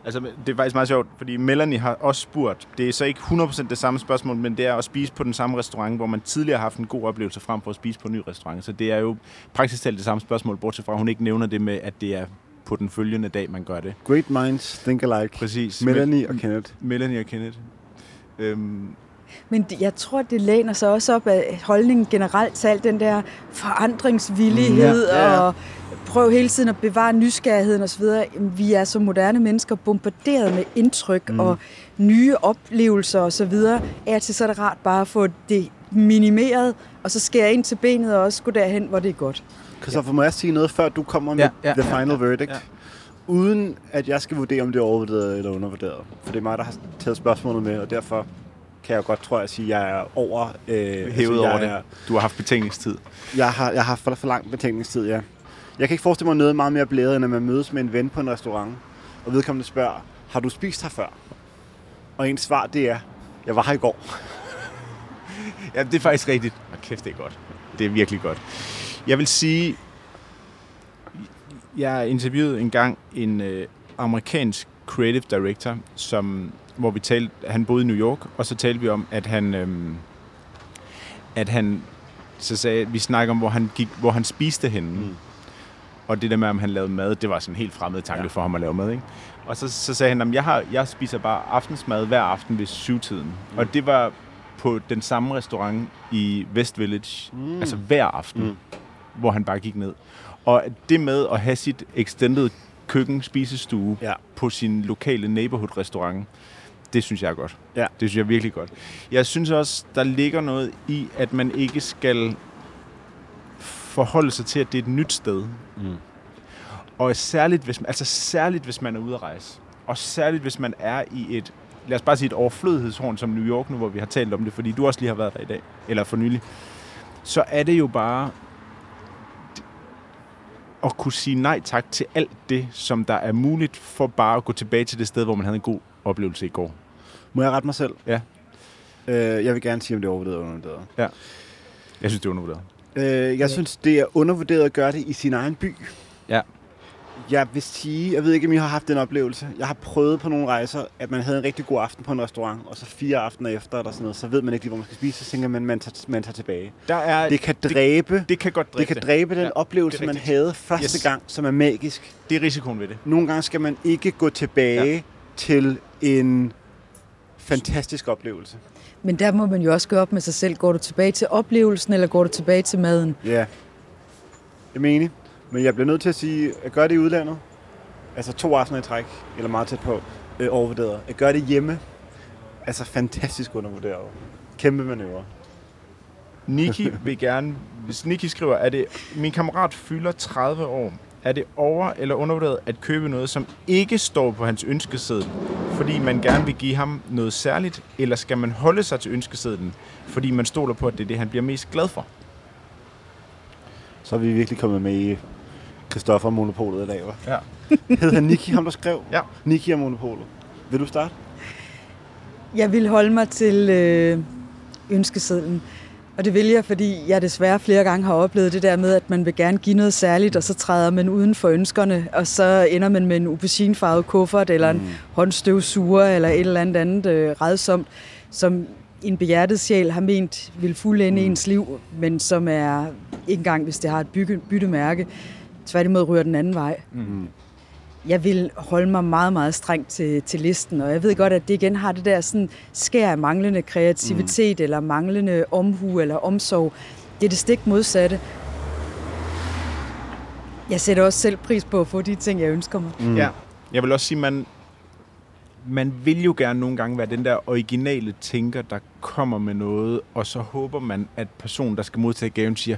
Altså, det er faktisk meget sjovt, fordi Melanie har også spurgt, det er så ikke 100% det samme spørgsmål, men det er at spise på den samme restaurant, hvor man tidligere har haft en god oplevelse frem for at spise på en ny restaurant. Så det er jo praktisk talt det samme spørgsmål, bortset fra, at hun ikke nævner det med, at det er på den følgende dag, man gør det. Great minds think alike. Præcis. Melanie og Kenneth. Melanie og Kenneth. Øhm, Men jeg tror, det læner sig også op af holdningen generelt til alt den der forandringsvillighed Mm, ja, ja, ja. og prøv hele tiden at bevare nysgerrigheden osv. Vi er som moderne mennesker bombarderet med indtryk mm. og nye oplevelser osv. Er til så er det rart bare at få det minimeret, og så skære ind til benet og også gå derhen, hvor det er godt. Christoffer, må jeg sige noget, før du kommer med Ja, ja, the ja, final verdict? ja. Uden at jeg skal vurdere, om det er overvurderet eller undervurderet. For det er mig, der har taget spørgsmålet med, og derfor kan jeg godt, tror jeg, sige, at jeg er over... Øh, hævet jeg over er, det. Du har haft betænkningstid. Jeg har, jeg har for, for lang betænkningstid, ja. Jeg kan ikke forestille mig noget meget mere blæret, end at man mødes med en ven på en restaurant, og vedkommende spørger, har du spist her før? Og ens svar, det er, jeg var her i går. (laughs) Ja, det er faktisk rigtigt. Og kæft, det er godt. Det er virkelig godt. Jeg vil sige, jeg interviewede engang en øh, amerikansk creative director, som, hvor vi talte, han boede i New York, og så talte vi om, at han, øhm, at han, så sagde, vi snakker om, hvor han, gik, hvor han spiste henne. Mm. Og det der med, om han lavede mad, det var sådan en helt fremmed tanke Ja. for ham at lave mad, ikke? Og så, så sagde han, at jeg, har, jeg spiser bare aftensmad hver aften ved syvtiden. Mm. Og det var på den samme restaurant i West Village, mm. altså hver aften, mm. hvor han bare gik ned. Og det med at have sit extended køkken, spisestue Ja. på sin lokale neighborhood restaurant, det synes jeg er godt. Ja. Det synes jeg er virkelig godt. Jeg synes også, der ligger noget i, at man ikke skal forholde sig til, at det er et nyt sted. Mm. Og særligt hvis, altså særligt, hvis man er ude at rejse. Og særligt, hvis man er i et, lad os bare sige et overflødighedshorn som New York nu, hvor vi har talt om det, fordi du også lige har været der i dag, eller for nylig. Så er det jo bare at kunne sige nej tak til alt det, som der er muligt for bare at gå tilbage til det sted, hvor man havde en god oplevelse i går. Må jeg rette mig selv? Ja. Øh, jeg vil gerne sige, om det er overvurderet eller undervurderet. Jeg synes, det er undervurderet. Øh, jeg synes, det er undervurderet at gøre det i sin egen by. Ja. Jeg vil sige, jeg ved ikke, om I har haft den oplevelse. Jeg har prøvet på nogle rejser, at man havde en rigtig god aften på en restaurant, og så fire aftener efter, eller sådan noget, så ved man ikke lige, hvor man skal spise, så tænker man, man tager, man tager tilbage. Der er, Det kan dræbe, det, det kan godt det dræbe kan dræbe den Ja, oplevelse, det man havde første Yes. gang, som er magisk. Det er risikoen ved det. Nogle gange skal man ikke gå tilbage ja. Til en fantastisk oplevelse. Men der må man jo også gøre op med sig selv. Går du tilbage til oplevelsen, eller går du tilbage til maden? Ja, jeg er enig. Men jeg bliver nødt til at sige, at gøre det i udlandet, altså to aftener i træk, eller meget tæt på, øh, overvurderet. At gøre det hjemme, altså fantastisk undervurderet. Kæmpe manøvre. Niki vil gerne... Hvis Niki skriver, at det, min kammerat fylder 30 år, er det over- eller undervurderet at købe noget, som ikke står på hans ønskeseddel, fordi man gerne vil give ham noget særligt, eller skal man holde sig til ønskesedlen, fordi man stoler på, at det er det, han bliver mest glad for? Så er vi virkelig kommet med i Christoffer Monopolet i dag, hva'? Ja. Hed han Niki, ham der skrev? Ja. Niki og Monopolet. Vil du starte? Jeg vil holde mig til øh, ønskesedlen. Og det vil jeg, fordi jeg desværre flere gange har oplevet det der med, at man vil gerne give noget særligt, og så træder man uden for ønskerne, og så ender man med en auberginefarvet kuffert, eller en mm. håndstøvsuger, eller et eller andet andet øh, redsomt, som en behjertet sjæl har ment vil fuldende mm. ens liv, men som er ikke engang, hvis det har et bygge, byttemærke, tværtimod ryger den anden vej. Mm. Jeg vil holde mig meget, meget strengt til, til listen, og jeg ved godt, at det igen har det der sådan skær af manglende kreativitet, mm. eller manglende omhu eller omsorg. Det er det stik modsatte. Jeg sætter også selv pris på at få de ting, jeg ønsker mig. Mm. Ja. Jeg vil også sige, man man vil jo gerne nogle gange være den der originale tænker, der kommer med noget, og så håber man, at personen, der skal modtage gaven, siger,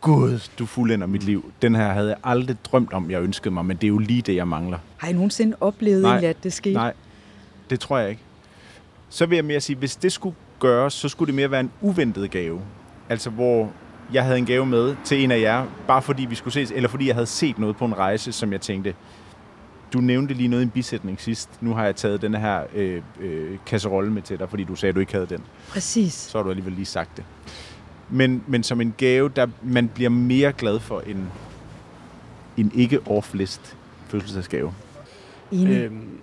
Gud, du fuldender mit liv. Den her havde jeg aldrig drømt om, jeg ønskede mig, men det er jo lige det, jeg mangler. Har I nogensinde oplevet Nej. egentlig, at det skete? Nej, det tror jeg ikke. Så vil jeg mere sige, hvis det skulle gøres, så skulle det mere være en uventet gave. Altså hvor jeg havde en gave med til en af jer, bare fordi vi skulle ses, eller fordi jeg havde set noget på en rejse, som jeg tænkte, du nævnte lige noget i en bisætning sidst. Nu har jeg taget den her øh, øh, kasserolle med til dig, fordi du sagde, at du ikke havde den. Præcis. Så har du alligevel lige sagt det. Men, men som en gave, der man bliver mere glad for en, en ikke off-list fødselsdagsgave. Øhm,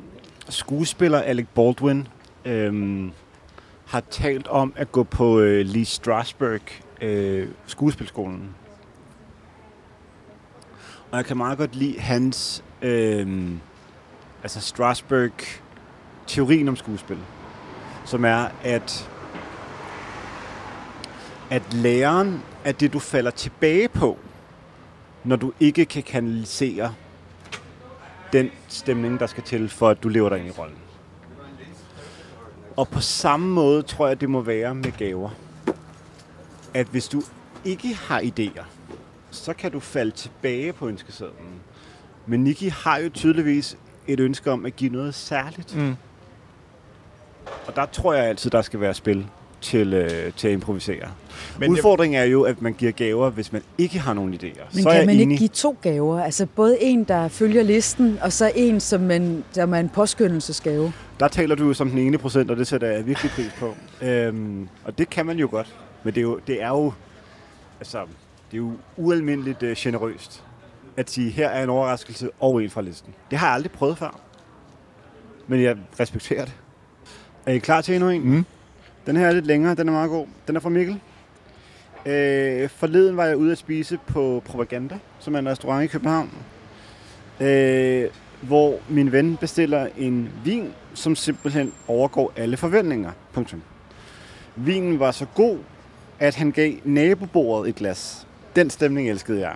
skuespiller Alec Baldwin øhm, har talt om at gå på øh, Lee Strasberg øh, skuespilskolen. Og jeg kan meget godt lide hans, øh, altså Strasberg, teorien om skuespil, som er, at at læreren er det, du falder tilbage på, når du ikke kan kanalisere den stemning, der skal til, for at du lever dig ind i rollen. Og på samme måde tror jeg, det må være med gaver. At hvis du ikke har idéer, så kan du falde tilbage på ønskesedlen. Men Nikki har jo tydeligvis et ønske om at give noget særligt. Mm. Og der tror jeg altid, der skal være spil til, øh, til at improvisere. Men Udfordringen er jo, at man giver gaver, hvis man ikke har nogen idéer. Men så er kan man enig. ikke give to gaver? Altså både en, der følger listen, og så en, som, man, som er en påskyndelsesgave. Der taler du jo som den ene procent, og det sætter jeg virkelig pris på. Øhm, og det kan man jo godt. Men det er jo, det er jo, altså, det er jo ualmindeligt øh, generøst at sige, her er en overraskelse og en fra listen. Det har jeg aldrig prøvet før. Men jeg respekterer det. Er I klar til endnu en? Mm. Den her er lidt længere, den er meget god. Den er fra Mikkel. Øh, forleden var jeg ude at spise på Propaganda, som er en restaurant i København. Øh, hvor min ven bestiller en vin, som simpelthen overgår alle forventninger. Punktum. Vinen var så god, at han gav nabobordet et glas. Den stemning elskede jeg.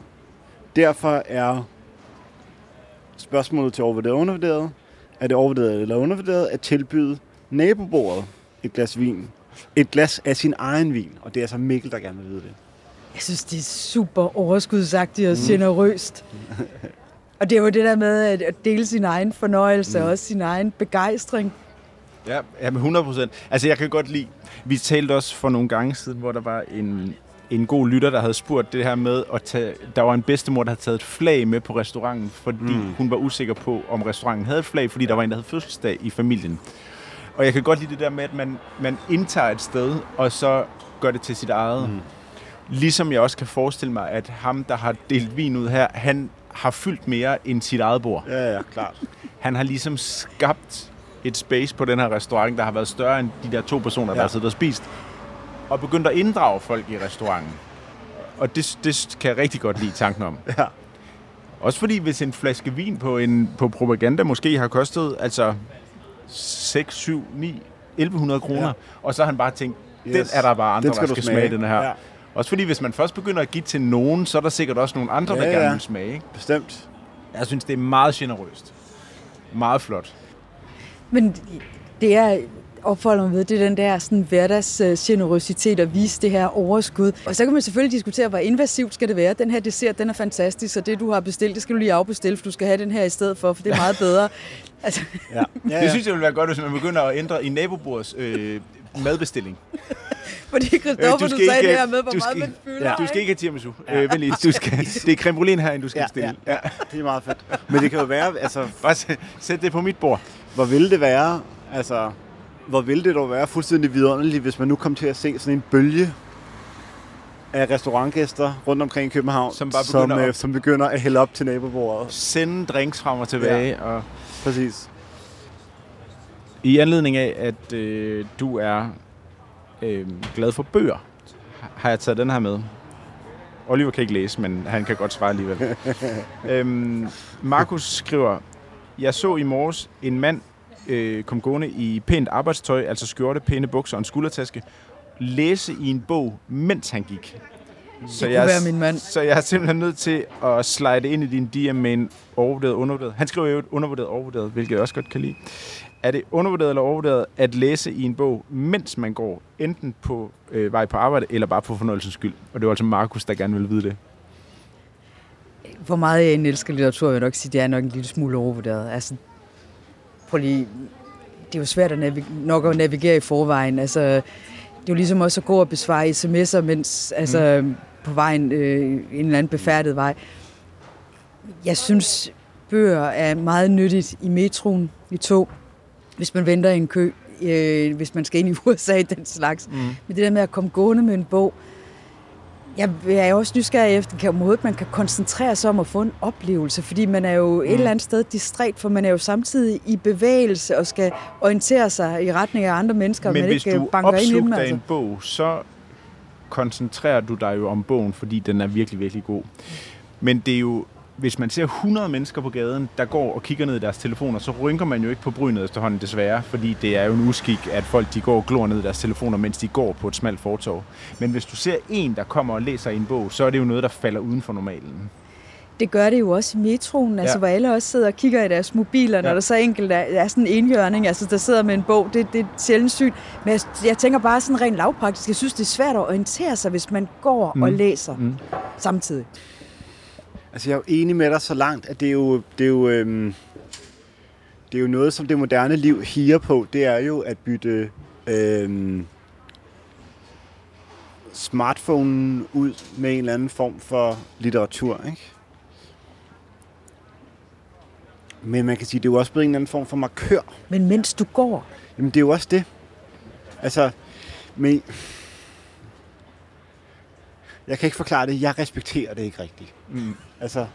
Derfor er spørgsmålet til overvurderet og undervurderet, er det overvurderet eller undervurderet at tilbyde nabobordet et glas vin. Et glas af sin egen vin, og det er så Mikkel, der gerne vil vide det. Jeg synes, det er super overskudsagtigt og mm. generøst. Og det er jo det der med at at dele sin egen fornøjelse mm. og også sin egen begejstring. Ja, ja, med 100 procent. Altså, jeg kan godt lide... Vi talte også for nogle gange siden, hvor der var en, en god lytter, der havde spurgt det her med at tage... Der var en bedstemor, der havde taget et flag med på restauranten, fordi mm. hun var usikker på, om restauranten havde et flag, fordi der var en, der havde fødselsdag i familien. Og jeg kan godt lide det der med, at man, man indtager et sted, og så gør det til sit eget. Mm. Ligesom jeg også kan forestille mig, at ham, der har delt vin ud her, han har fyldt mere end sit eget bord. Ja, ja, klart. Han har ligesom skabt et space på den her restaurant, der har været større end de der to personer, der Ja. har siddet og spist. Og begyndt at inddrage folk i restauranten. Og det, det kan jeg rigtig godt lide tanken om. (laughs) Ja. Også fordi, hvis en flaske vin på, en, på propaganda måske har kostet altså 6, 7, 9, 1100 kroner, ja. Og så har han bare tænkt, den Yes. er der bare andre, Den skal der skal smage, smage. den her. Ja. Også fordi, hvis man først begynder at give til nogen, så er der sikkert også nogle andre, Ja, der gerne ja. vil smage. Ikke? Bestemt. Jeg synes, det er meget generøst. Meget flot. Men det er opfolder mig ved, det er den der sådan hverdags øh, generøsitet at vise det her overskud. Og så kan man selvfølgelig diskutere, hvor invasivt skal det være. Den her dessert, den er fantastisk, så det du har bestilt, det skal du lige afbestille, for du skal have den her i stedet for, for det er meget bedre. (laughs) Altså, Ja. Ja, Ja, ja. Det synes jeg ville være godt, hvis man begynder at ændre i nabobords øh, madbestilling. (laughs) Fordi Christoffer, Øh, du, skal du sagde ikke- det her med, hvor du meget skal- man fylder. Du skal ikke have tiramisu. Ja. Øh, lige, du skal, (laughs) det er creme brulee herinde, du skal Ja, bestille. ja, ja. Det er meget fedt. Men det kan jo være, altså, Bare sæt- sæt det på mit bord. hvor ville det være, altså, hvor ville det dog være fuldstændig vidunderligt, hvis man nu kom til at se sådan en bølge af restaurantgæster rundt omkring i København, Som bare som, begynder øh, at- som begynder at hælde op til nabobordet. Sende drinks frem og tilbage. Ja. Og Præcis. I anledning af, at øh, du er øh, glad for bøger, har jeg taget den her med. Oliver kan ikke læse, men han kan godt svare alligevel. (laughs) øhm, Markus skriver, jeg så i morges en mand øh, kom gående i pænt arbejdstøj, altså skjorte, pæne bukser og en skuldertaske, læse i en bog, mens han gik. Så kunne jeg, være min mand. Så jeg er simpelthen nødt til at slide ind i din DM med en overvurderet, undervurderet. Han skriver jo et undervurderet, overvurderet, hvilket jeg også godt kan lide. Er det undervurderet eller overvurderet at læse i en bog, mens man går enten på øh, vej på arbejde, eller bare på fornøjelsens skyld? Og det var altså Markus, der gerne ville vide det. Hvor meget jeg elsker litteratur, vil jeg nok sige, det er nok en lille smule overvurderet. Altså, prøv lige, det er jo svært at navig- nok at navigere i forvejen. Altså, det er jo ligesom også at gå og besvare sms'er, mens altså, på vejen øh, en eller anden befærdet vej. Jeg synes, bøger er meget nyttigt i metroen, i tog, hvis man venter i en kø, øh, hvis man skal ind i (laughs) USA, den slags. Mm. Men det der med at komme gående med en bog, jeg er også nysgerrig efter, måde, man kan koncentrere sig om at få en oplevelse, fordi man er jo mm. et eller andet sted distræt, for man er jo samtidig i bevægelse og skal orientere sig i retning af andre mennesker, og Men man hvis ikke du banker ind i dem. Altså. en bog, så koncentrerer du dig jo om bogen, fordi den er virkelig, virkelig god. Men det er jo, hvis man ser 100 mennesker på gaden, der går og kigger ned i deres telefoner, så rynker man jo ikke på brynet efterhånden desværre, fordi det er jo en uskik, at folk de går og glor ned i deres telefoner, mens de går på et smalt fortov. Men hvis du ser en, der kommer og læser en bog, så er det jo noget, der falder uden for normalen. Det gør det jo også i metroen, altså, Ja. hvor alle også sidder og kigger i deres mobiler, når Ja. der så enkelt er, er sådan en enhjørning, altså der sidder med en bog, det, det er sjældent sygt. Men jeg, jeg tænker bare sådan rent lavpraktisk, jeg synes, det er svært at orientere sig, hvis man går mm. og læser mm. samtidig. Altså, jeg er jo enig med dig så langt, at det er jo, det er jo, øhm, det er jo noget, som det moderne liv higer på. Det er jo at bytte øhm, smartphonen ud med en eller anden form for litteratur, ikke? Men man kan sige, det er jo også blevet en eller anden form for markør. Men mens du går, Jamen, det er jo også det. Altså, men... Jeg kan ikke forklare det. Jeg respekterer det ikke rigtigt. Mm. Altså,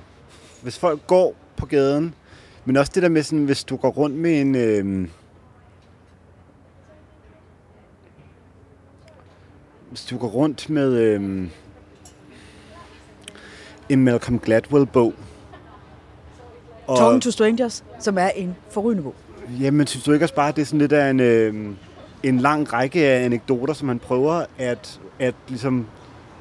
hvis folk går på gaden, men også det der med sådan, hvis du går rundt med en... Øh, hvis du går rundt med øh, en Malcolm Gladwell-bog, og, Talking to Strangers, som er en forrygende bog. Jamen, synes du ikke også bare, at det er sådan lidt af en, øh, en lang række af anekdoter, som han prøver at, at ligesom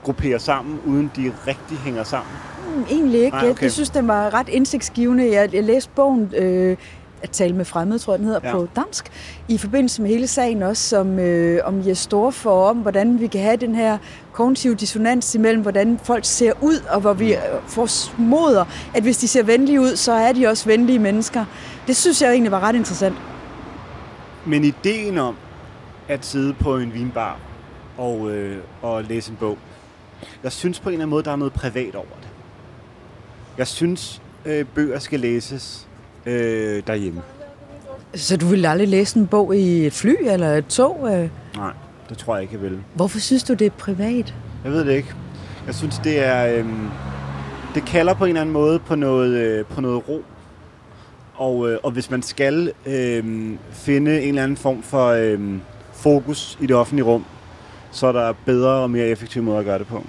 gruppere sammen, uden de rigtig hænger sammen? Mm, Egentlig ikke. Nej, okay. Jeg synes, den var ret indsigtsgivende. Jeg, jeg læste bogen øh, At tale med fremmede, tror jeg, den hedder Ja. på dansk, i forbindelse med hele sagen også, som, øh, om Jes for, om hvordan vi kan have den her kognitive dissonans imellem, hvordan folk ser ud, og hvor vi øh, forsmoder, at hvis de ser venlige ud, så er de også venlige mennesker. Det synes jeg egentlig var ret interessant. Men ideen om at sidde på en vinbar og, øh, og læse en bog, jeg synes på en eller anden måde, der er noget privat over det. Jeg synes, øh, bøger skal læses øh, derhjemme. Så du ville aldrig læse en bog i et fly eller et tog? Øh? Nej, det tror jeg ikke, jeg vil. Hvorfor synes du, det er privat? Jeg ved det ikke. Jeg synes, det er... Øhm, det kalder på en eller anden måde på noget, øh, på noget ro. Og, øh, og hvis man skal øh, finde en eller anden form for øh, fokus i det offentlige rum, så er der bedre og mere effektive måder at gøre det på.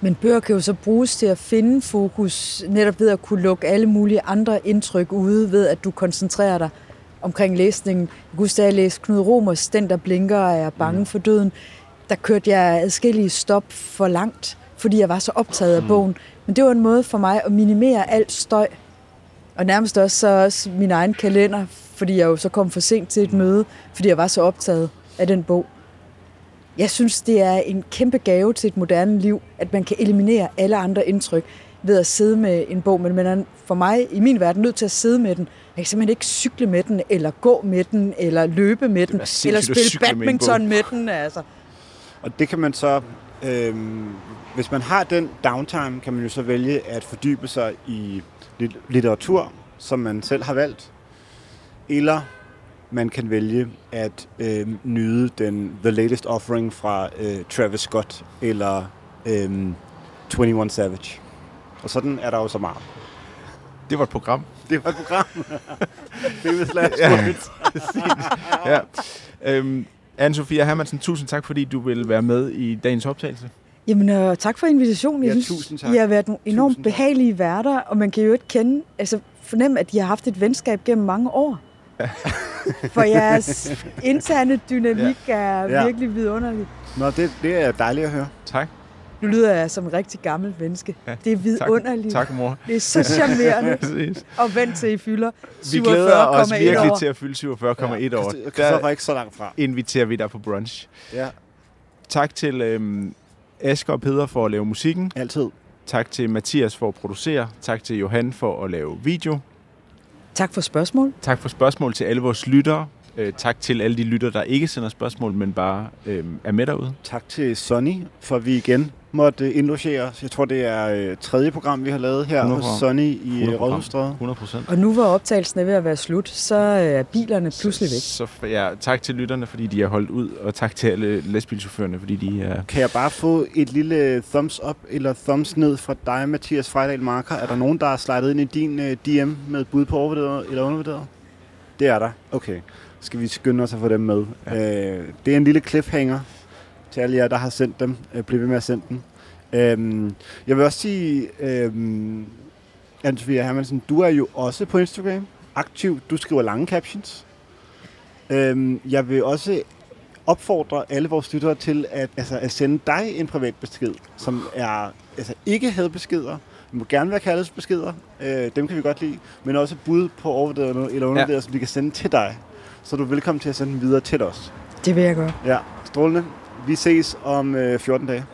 Men bøger kan jo så bruges til at finde fokus, netop ved at kunne lukke alle mulige andre indtryk ude, ved at du koncentrerer dig omkring læsningen. Jeg kan huske, da jeg læste Knud Romers Den, der blinker og er bange for døden, der kørte jeg adskillige stop for langt, fordi jeg var så optaget af bogen. Men det var en måde for mig at minimere alt støj. Og nærmest også, så også min egen kalender, fordi jeg jo så kom for sent til et møde, fordi jeg var så optaget af den bog. Jeg synes, det er en kæmpe gave til et moderne liv, at man kan eliminere alle andre indtryk. ved at sidde med en bog, men man er for mig i min verden nødt til at sidde med den. Jeg kan simpelthen ikke cykle med den, eller gå med den, eller løbe med den, er eller spille cykle med badminton med den. Altså. Og det kan man så, øhm, hvis man har den downtime, kan man jo så vælge at fordybe sig i lit- litteratur, som man selv har valgt. Eller man kan vælge at øhm, nyde den The Latest Offering fra øh, Travis Scott eller øhm, 21 Savage. Og sådan er der jo så meget. Det var et program. Det var et program. Famous last words. ja. Øhm, Anne-Sophia Hermansen, tusind tak, fordi du vil være med i dagens optagelse. Jamen, øh, tak for invitationen. Jeg Ja, synes, tusind tak. I har været nogle enormt Tusind behagelige værter, og man kan jo ikke kende, altså fornemme, at de har haft et venskab gennem mange år. (laughs) For jeres interne dynamik ja. er Ja. virkelig vidunderlig. Nå, det, det er dejligt at høre. Tak. Nu lyder jeg som en rigtig gammel menneske. Ja, Det er vidunderligt. Tak, mor. Det er så charmerende. (laughs) Præcis. og vent til I fylder Vi glæder os 47,1 virkelig år. til at fylde 47,1 år. Christoffer Der er ikke så langt fra. inviterer vi dig på brunch. Ja, Tak til øhm, Asger og Peder for at lave musikken. altid. Tak til Mathias for at producere. Tak til Johan for at lave video. Tak for spørgsmål. Tak for spørgsmål til alle vores lyttere. Øh, tak til alle de lyttere, der ikke sender spørgsmål, men bare øh, er med derude. Tak til Sonny, for vi igen måtte øh, indlogere os. Jeg tror, det er øh, tredje program, vi har lavet her 100 hos Sonny i 100 øh, program. Rådhusstræde. 100 procent. Og nu hvor optagelsen er ved at være slut, så er bilerne pludselig væk. Så, så ja, tak til lytterne, fordi de har holdt ud, og tak til alle lastbilchaufførerne, fordi de er... Kan jeg bare få et lille thumbs up eller thumbs ned fra dig, Mathias Frejdal Marker? Er der nogen, der har slidet ind i din øh, DM med et bud på overvurderet eller undervurderet? Det er der. Okay. Skal vi skynde os at få dem med. Ja. Øh, det er en lille cliffhanger til alle jer, der har sendt dem. Øh, bliv ved med at sende dem. Øhm, jeg vil også sige, øhm, Anne-Sophia Hermansen, du er jo også på Instagram aktiv. Du skriver lange captions. Øhm, jeg vil også opfordre alle vores lyttere til at, altså, at sende dig en privat besked, som er altså, ikke hadbeskeder. Det må gerne være kærlighedsbeskeder. Øh, dem kan vi godt lide. Men også bud på overvurderet eller undervurderet, ja. som vi kan sende til dig. Så er du velkommen til at sende dem videre til os. Det vil jeg gøre. Ja, strålende. Vi ses om øh, 14 dage.